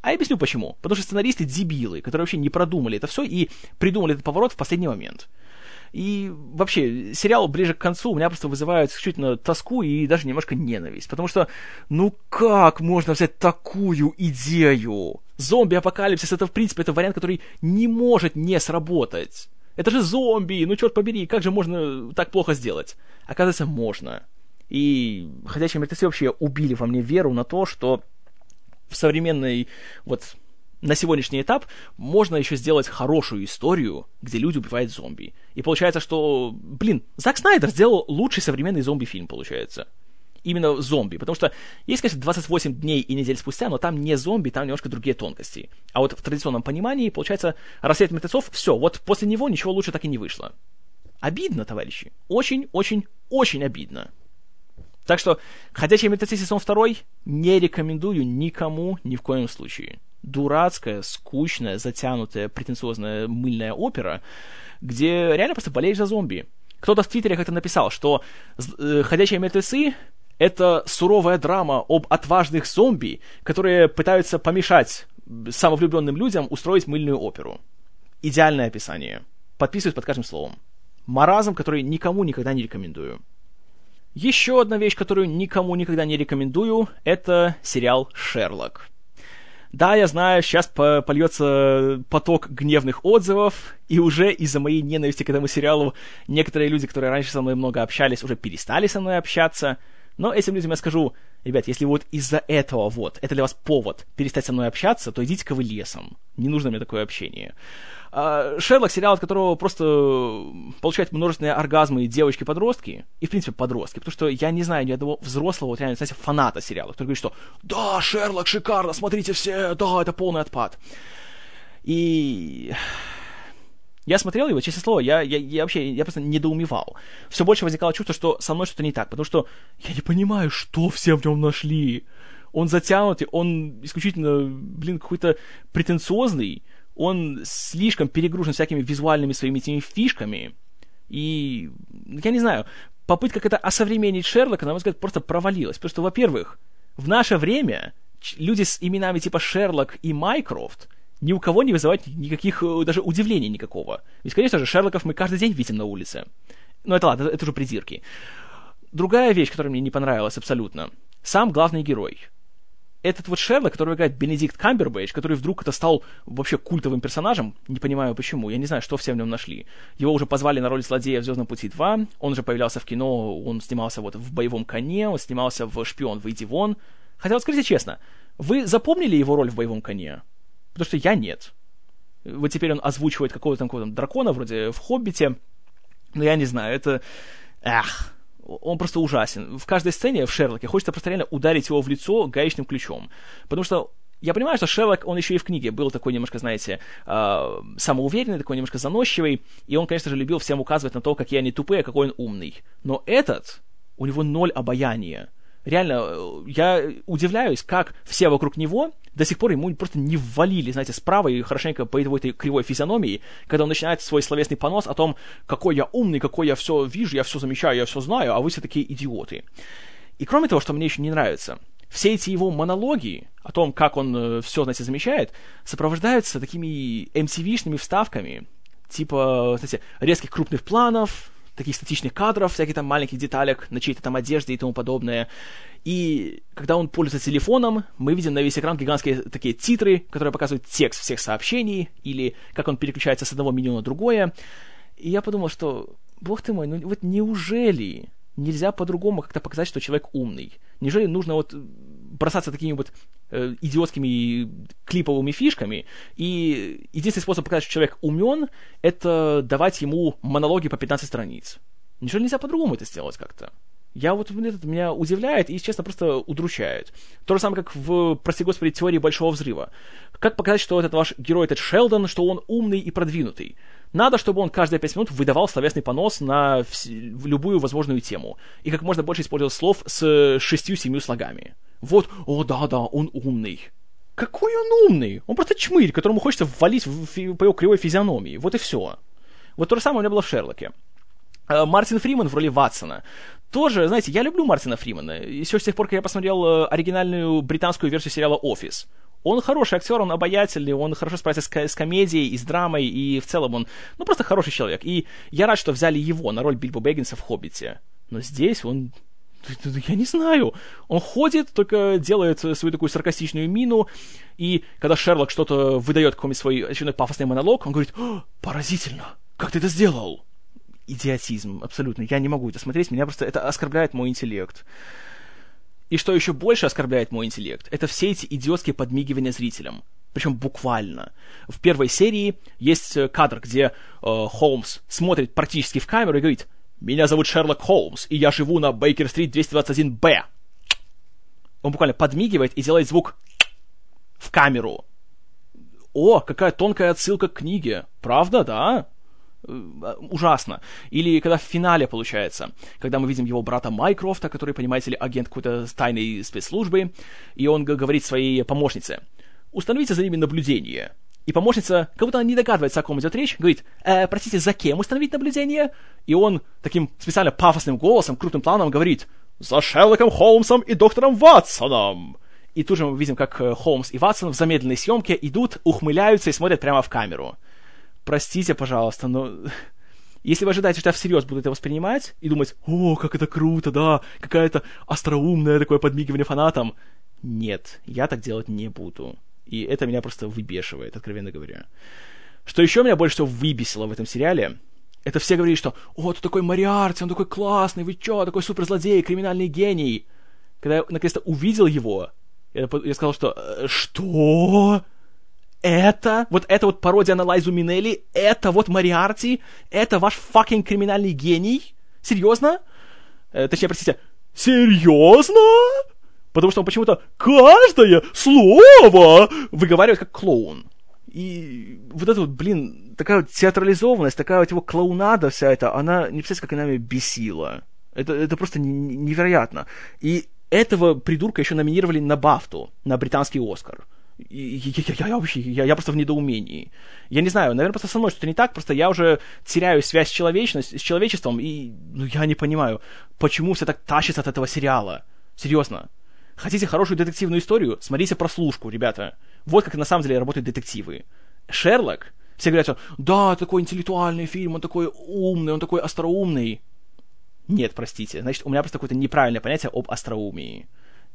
А я объясню почему. Потому что сценаристы дебилы, которые вообще не продумали это все и придумали этот поворот в последний момент. И вообще, сериал ближе к концу у меня просто вызывает исключительно тоску и даже немножко ненависть. Потому что, ну как можно взять такую идею? Зомби-апокалипсис это, в принципе, это вариант, который не может не сработать. Это же зомби, ну черт побери, как же можно так плохо сделать? Оказывается, можно. И «Ходячие мертвецы» вообще убили во мне веру на то, что в современной, вот, на сегодняшний этап можно еще сделать хорошую историю, где люди убивают зомби. И получается, что, блин, Зак Снайдер сделал лучший современный зомби-фильм, получается. Именно зомби. Потому что есть, конечно, 28 дней и недель спустя, но там не зомби, там немножко другие тонкости. А вот в традиционном понимании, получается, рассвет мертвецов, все, вот после него ничего лучше так и не вышло. Обидно, товарищи. Очень-очень-очень обидно. Так что «Ходячие мертвецы» сезон второй не рекомендую никому ни в коем случае. Дурацкая, скучная, затянутая, претенциозная мыльная опера, где реально просто болеешь за зомби. Кто-то в Твиттере как-то написал, что э, «Ходячие мертвецы» — это суровая драма об отважных зомби, которые пытаются помешать самовлюбленным людям устроить мыльную оперу. Идеальное описание. Подписываюсь под каждым словом. Маразм, который никому никогда не рекомендую. Еще одна вещь, которую никому никогда не рекомендую, это сериал «Шерлок». Да, я знаю, сейчас по польется поток гневных отзывов, и уже из-за моей ненависти к этому сериалу некоторые люди, которые раньше со мной много общались, уже перестали со мной общаться. Но этим людям я скажу, ребят, если вот из-за этого вот, это для вас повод перестать со мной общаться, то идите-ка вы лесом. Не нужно мне такое общение. А, Шерлок, сериал, от которого просто получают множественные оргазмы девочки-подростки, и, в принципе, подростки, потому что я не знаю ни одного взрослого, вот реально, знаете, фаната сериала, который говорит, что «Да, Шерлок, шикарно, смотрите все, да, это полный отпад». И я смотрел его, честное слово, я, я, я вообще, я просто недоумевал. Все больше возникало чувство, что со мной что-то не так, потому что я не понимаю, что все в нем нашли. Он затянутый, он исключительно, блин, какой-то претенциозный, он слишком перегружен всякими визуальными своими этими фишками, и, я не знаю, попытка как-то осовременить Шерлока, на мой взгляд, просто провалилась. Потому что, во-первых, в наше время люди с именами типа Шерлок и Майкрофт ни у кого не вызывают никаких э, даже удивлений никакого. Ведь, конечно же, Шерлоков мы каждый день видим на улице. Но это ладно, это уже придирки. Другая вещь, которая мне не понравилась абсолютно. Сам главный герой этот вот Шерлок, который играет Бенедикт Камбербэтч, который вдруг это стал вообще культовым персонажем, не понимаю почему, я не знаю, что все в нем нашли. Его уже позвали на роль злодея в «Звездном пути 2», он уже появлялся в кино, он снимался вот в «Боевом коне», он снимался в «Шпион, выйди вон». Хотя вот скажите честно, вы запомнили его роль в «Боевом коне»? Потому что я нет. Вот теперь он озвучивает какого-то там, какого-то дракона, вроде в «Хоббите», но я не знаю, это... Эх, он просто ужасен. В каждой сцене в Шерлоке хочется просто реально ударить его в лицо гаечным ключом. Потому что я понимаю, что Шерлок, он еще и в книге был такой немножко, знаете, э, самоуверенный, такой немножко заносчивый, и он, конечно же, любил всем указывать на то, какие они тупые, а какой он умный. Но этот, у него ноль обаяния реально, я удивляюсь, как все вокруг него до сих пор ему просто не ввалили, знаете, справа и хорошенько по его этой кривой физиономии, когда он начинает свой словесный понос о том, какой я умный, какой я все вижу, я все замечаю, я все знаю, а вы все такие идиоты. И кроме того, что мне еще не нравится, все эти его монологи о том, как он э, все, знаете, замечает, сопровождаются такими MTV-шными вставками, типа, знаете, резких крупных планов, таких статичных кадров, всяких там маленьких деталек на чьей-то там одежде и тому подобное. И когда он пользуется телефоном, мы видим на весь экран гигантские такие титры, которые показывают текст всех сообщений, или как он переключается с одного меню на другое. И я подумал, что, бог ты мой, ну вот неужели нельзя по-другому как-то показать, что человек умный? Неужели нужно вот бросаться такими вот э, идиотскими клиповыми фишками, и единственный способ показать, что человек умен, это давать ему монологи по 15 страниц. Ничего нельзя по-другому это сделать как-то? Я вот это меня удивляет и, честно, просто удручает. То же самое, как в, прости господи, теории Большого Взрыва. Как показать, что этот ваш герой, этот Шелдон, что он умный и продвинутый? Надо, чтобы он каждые пять минут выдавал словесный понос на вс- любую возможную тему. И как можно больше использовал слов с шестью-семью слогами. Вот, о да-да, он умный. Какой он умный? Он просто чмырь, которому хочется ввалить в, в, по его кривой физиономии. Вот и все. Вот то же самое у меня было в Шерлоке. Э, Мартин Фриман в роли Ватсона. Тоже, знаете, я люблю Мартина Фримана. Еще с тех пор, как я посмотрел э, оригинальную британскую версию сериала «Офис». Он хороший актер, он обаятельный, он хорошо справляется с, с комедией и с драмой, и в целом он, ну, просто хороший человек. И я рад, что взяли его на роль Бильбо Бэггинса в «Хоббите». Но здесь он я не знаю. Он ходит, только делает свою такую саркастичную мину, и когда Шерлок что-то выдает какой-нибудь свой очередной пафосный монолог, он говорит, поразительно, как ты это сделал? Идиотизм, абсолютно. Я не могу это смотреть, меня просто это оскорбляет мой интеллект. И что еще больше оскорбляет мой интеллект, это все эти идиотские подмигивания зрителям. Причем буквально. В первой серии есть э, кадр, где э, Холмс смотрит практически в камеру и говорит «Меня зовут Шерлок Холмс, и я живу на Бейкер-стрит 221-Б». Он буквально подмигивает и делает звук в камеру. О, какая тонкая отсылка к книге. Правда, да? Э, ужасно. Или когда в финале получается, когда мы видим его брата Майкрофта, который, понимаете ли, агент какой-то тайной спецслужбы, и он говорит своей помощнице, установите за ними наблюдение. И помощница, как будто она не догадывается, о ком идет речь, говорит, э, простите, за кем установить наблюдение? И он таким специально пафосным голосом, крупным планом говорит, за Шерлоком Холмсом и доктором Ватсоном. И тут же мы видим, как э, Холмс и Ватсон в замедленной съемке идут, ухмыляются и смотрят прямо в камеру простите, пожалуйста, но Если вы ожидаете, что я всерьез буду это воспринимать и думать, о, как это круто, да, какая-то остроумное такое подмигивание фанатам, нет, я так делать не буду. И это меня просто выбешивает, откровенно говоря. Что еще меня больше всего выбесило в этом сериале, это все говорили, что «О, ты такой Мариарти, он такой классный, вы чё, такой суперзлодей, криминальный гений». Когда я наконец-то увидел его, я, я сказал, что «Э, «Что? Это? Вот это вот пародия на Лайзу Минелли? Это вот Мориарти? Это ваш fucking криминальный гений? Серьезно?» э, Точнее, простите, «Серьезно?» Потому что он почему-то каждое слово выговаривает как клоун. И вот это вот, блин, такая вот театрализованность, такая вот его клоунада вся эта, она, не представляете, как она меня бесила. Это, это просто невероятно. И этого придурка еще номинировали на Бафту, на британский Оскар. Я, я, я вообще, я, я просто в недоумении. Я не знаю, наверное, просто со мной что-то не так, просто я уже теряю связь с, человечностью, с человечеством, и ну, я не понимаю, почему все так тащится от этого сериала. Серьезно. Хотите хорошую детективную историю? Смотрите прослушку, ребята. Вот как на самом деле работают детективы. Шерлок, все говорят, да, такой интеллектуальный фильм, он такой умный, он такой остроумный. Нет, простите, значит, у меня просто какое-то неправильное понятие об остроумии.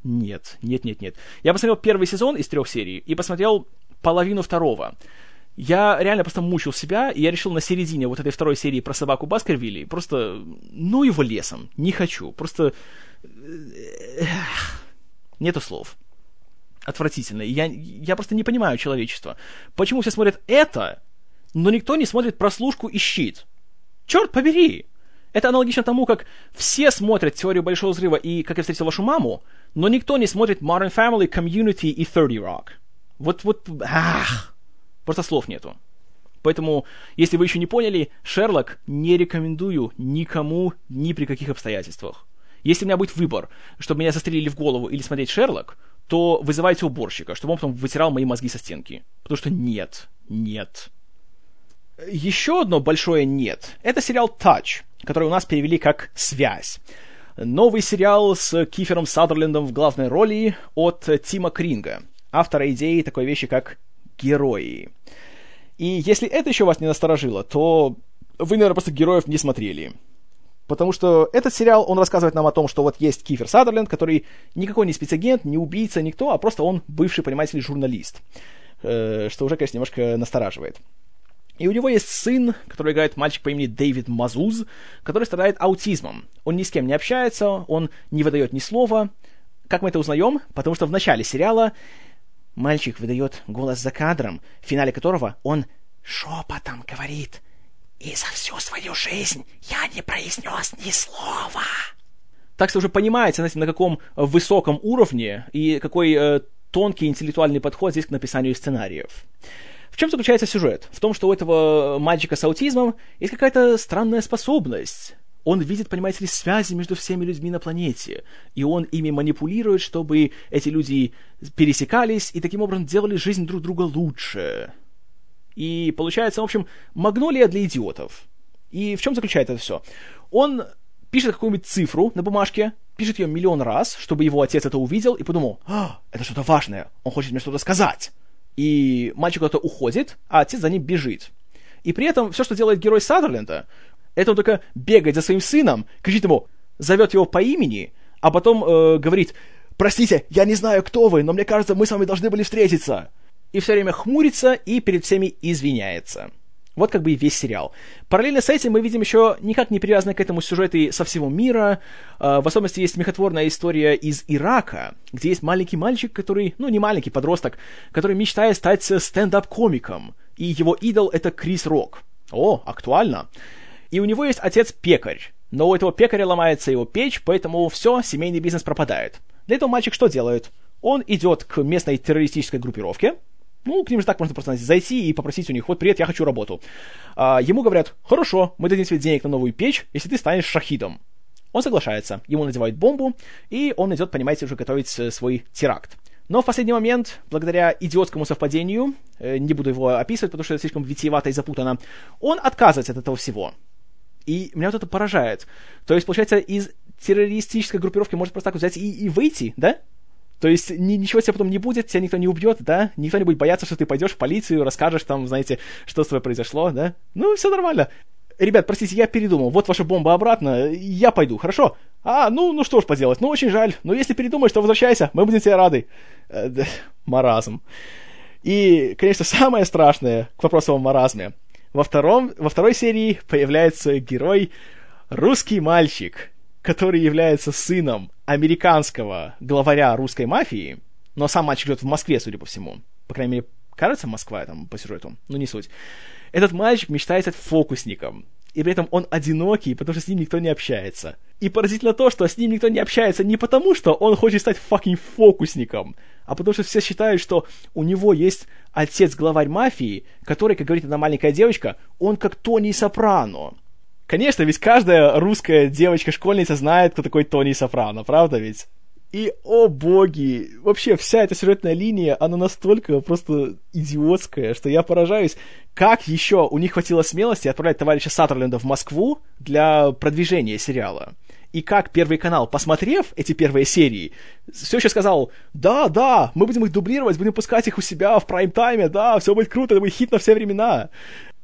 Нет, нет, нет, нет. Я посмотрел первый сезон из трех серий и посмотрел половину второго. Я реально просто мучил себя, и я решил на середине вот этой второй серии про собаку Баскервилли просто, ну его лесом, не хочу, просто... Нету слов отвратительно. Я, я просто не понимаю человечества. Почему все смотрят это, но никто не смотрит прослушку и щит? Черт побери! Это аналогично тому, как все смотрят «Теорию Большого Взрыва» и «Как я встретил вашу маму», но никто не смотрит «Modern Family», «Community» и «30 Rock». Вот, вот, ах, просто слов нету. Поэтому, если вы еще не поняли, «Шерлок» не рекомендую никому ни при каких обстоятельствах. Если у меня будет выбор, чтобы меня застрелили в голову или смотреть «Шерлок», то вызывайте уборщика, чтобы он потом вытирал мои мозги со стенки. Потому что нет, нет. Еще одно большое нет. Это сериал «Touch», который у нас перевели как «Связь». Новый сериал с Кифером Садерлендом в главной роли от Тима Кринга, автора идеи такой вещи, как «Герои». И если это еще вас не насторожило, то вы, наверное, просто героев не смотрели. Потому что этот сериал, он рассказывает нам о том, что вот есть Кифер Садерленд, который никакой не спецагент, не убийца, никто, а просто он бывший, понимаете ли, журналист. Э, что уже, конечно, немножко настораживает. И у него есть сын, который играет мальчик по имени Дэвид Мазуз, который страдает аутизмом. Он ни с кем не общается, он не выдает ни слова. Как мы это узнаем? Потому что в начале сериала мальчик выдает голос за кадром, в финале которого он шепотом говорит и за всю свою жизнь я не произнес ни слова. Так что уже понимаете, знаете, на каком высоком уровне и какой э, тонкий интеллектуальный подход здесь к написанию сценариев. Чем заключается сюжет? В том, что у этого мальчика с аутизмом есть какая-то странная способность. Он видит, понимаете ли, связи между всеми людьми на планете, и он ими манипулирует, чтобы эти люди пересекались и таким образом делали жизнь друг друга лучше. И получается, в общем, магнолия для идиотов. И в чем заключается это все? Он пишет какую-нибудь цифру на бумажке, пишет ее миллион раз, чтобы его отец это увидел и подумал, а, это что-то важное, он хочет мне что-то сказать. И мальчик куда-то уходит, а отец за ним бежит. И при этом все, что делает герой Садерленда, это он только бегает за своим сыном, кричит ему, зовет его по имени, а потом э, говорит, простите, я не знаю, кто вы, но мне кажется, мы с вами должны были встретиться и все время хмурится и перед всеми извиняется. Вот как бы и весь сериал. Параллельно с этим мы видим еще никак не привязанные к этому сюжеты со всего мира. А, в особенности есть смехотворная история из Ирака, где есть маленький мальчик, который, ну не маленький, подросток, который мечтает стать стендап-комиком. И его идол это Крис Рок. О, актуально. И у него есть отец-пекарь. Но у этого пекаря ломается его печь, поэтому все, семейный бизнес пропадает. Для этого мальчик что делает? Он идет к местной террористической группировке, ну, к ним же так можно просто зайти и попросить у них, вот, привет, я хочу работу. А, ему говорят, хорошо, мы дадим тебе денег на новую печь, если ты станешь шахидом. Он соглашается, ему надевают бомбу, и он идет, понимаете, уже готовить э, свой теракт. Но в последний момент, благодаря идиотскому совпадению, э, не буду его описывать, потому что это слишком витиевато и запутано, он отказывается от этого всего. И меня вот это поражает. То есть, получается, из террористической группировки может просто так взять и, и выйти, да? То есть ни, ничего тебе потом не будет, тебя никто не убьет, да? Никто не будет бояться, что ты пойдешь в полицию, расскажешь там, знаете, что с тобой произошло, да? Ну, все нормально. ребят, простите, я передумал, вот ваша бомба обратно, я пойду, хорошо? А, ну, ну что ж поделать, ну очень жаль, но если передумаешь, то возвращайся, мы будем тебе рады. Э, маразм. И, конечно, самое страшное к вопросу о маразме. Во, втором, во второй серии появляется герой русский мальчик, который является сыном американского главаря русской мафии, но сам мальчик живет в Москве, судя по всему. По крайней мере, кажется, Москва там по сюжету, но не суть. Этот мальчик мечтает стать фокусником, и при этом он одинокий, потому что с ним никто не общается. И поразительно то, что с ним никто не общается не потому, что он хочет стать fucking фокусником, а потому что все считают, что у него есть отец-главарь мафии, который, как говорит одна маленькая девочка, он как Тони Сопрано. Конечно, ведь каждая русская девочка-школьница знает, кто такой Тони Сопрано, правда ведь? И, о боги, вообще вся эта сюжетная линия, она настолько просто идиотская, что я поражаюсь, как еще у них хватило смелости отправлять товарища Саттерленда в Москву для продвижения сериала. И как Первый канал, посмотрев эти первые серии, все еще сказал, да, да, мы будем их дублировать, будем пускать их у себя в прайм-тайме, да, все будет круто, это будет хит на все времена.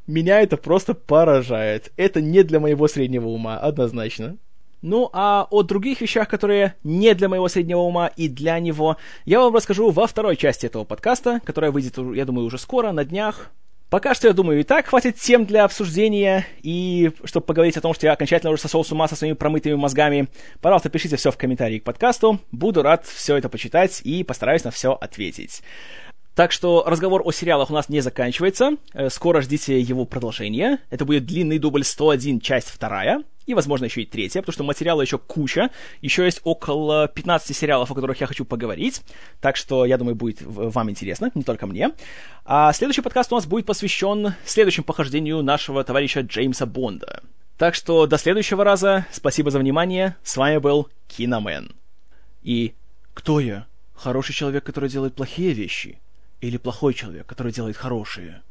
Меня это просто поражает. Это не для моего среднего ума, однозначно. Ну, а о других вещах, которые не для моего среднего ума и для него, я вам расскажу во второй части этого подкаста, которая выйдет, я думаю, уже скоро, на днях. Пока что, я думаю, и так хватит тем для обсуждения, и чтобы поговорить о том, что я окончательно уже сошел с ума со своими промытыми мозгами, пожалуйста, пишите все в комментарии к подкасту, буду рад все это почитать и постараюсь на все ответить. Так что разговор о сериалах у нас не заканчивается. Э, скоро ждите его продолжения. Это будет длинный дубль 101, часть вторая. И, возможно, еще и третья, потому что материала еще куча. Еще есть около 15 сериалов, о которых я хочу поговорить. Так что, я думаю, будет вам интересно, не только мне. А следующий подкаст у нас будет посвящен следующему похождению нашего товарища Джеймса Бонда. Так что до следующего раза. Спасибо за внимание. С вами был Киномен. И кто я? Хороший человек, который делает плохие вещи? Или плохой человек, который делает хорошие.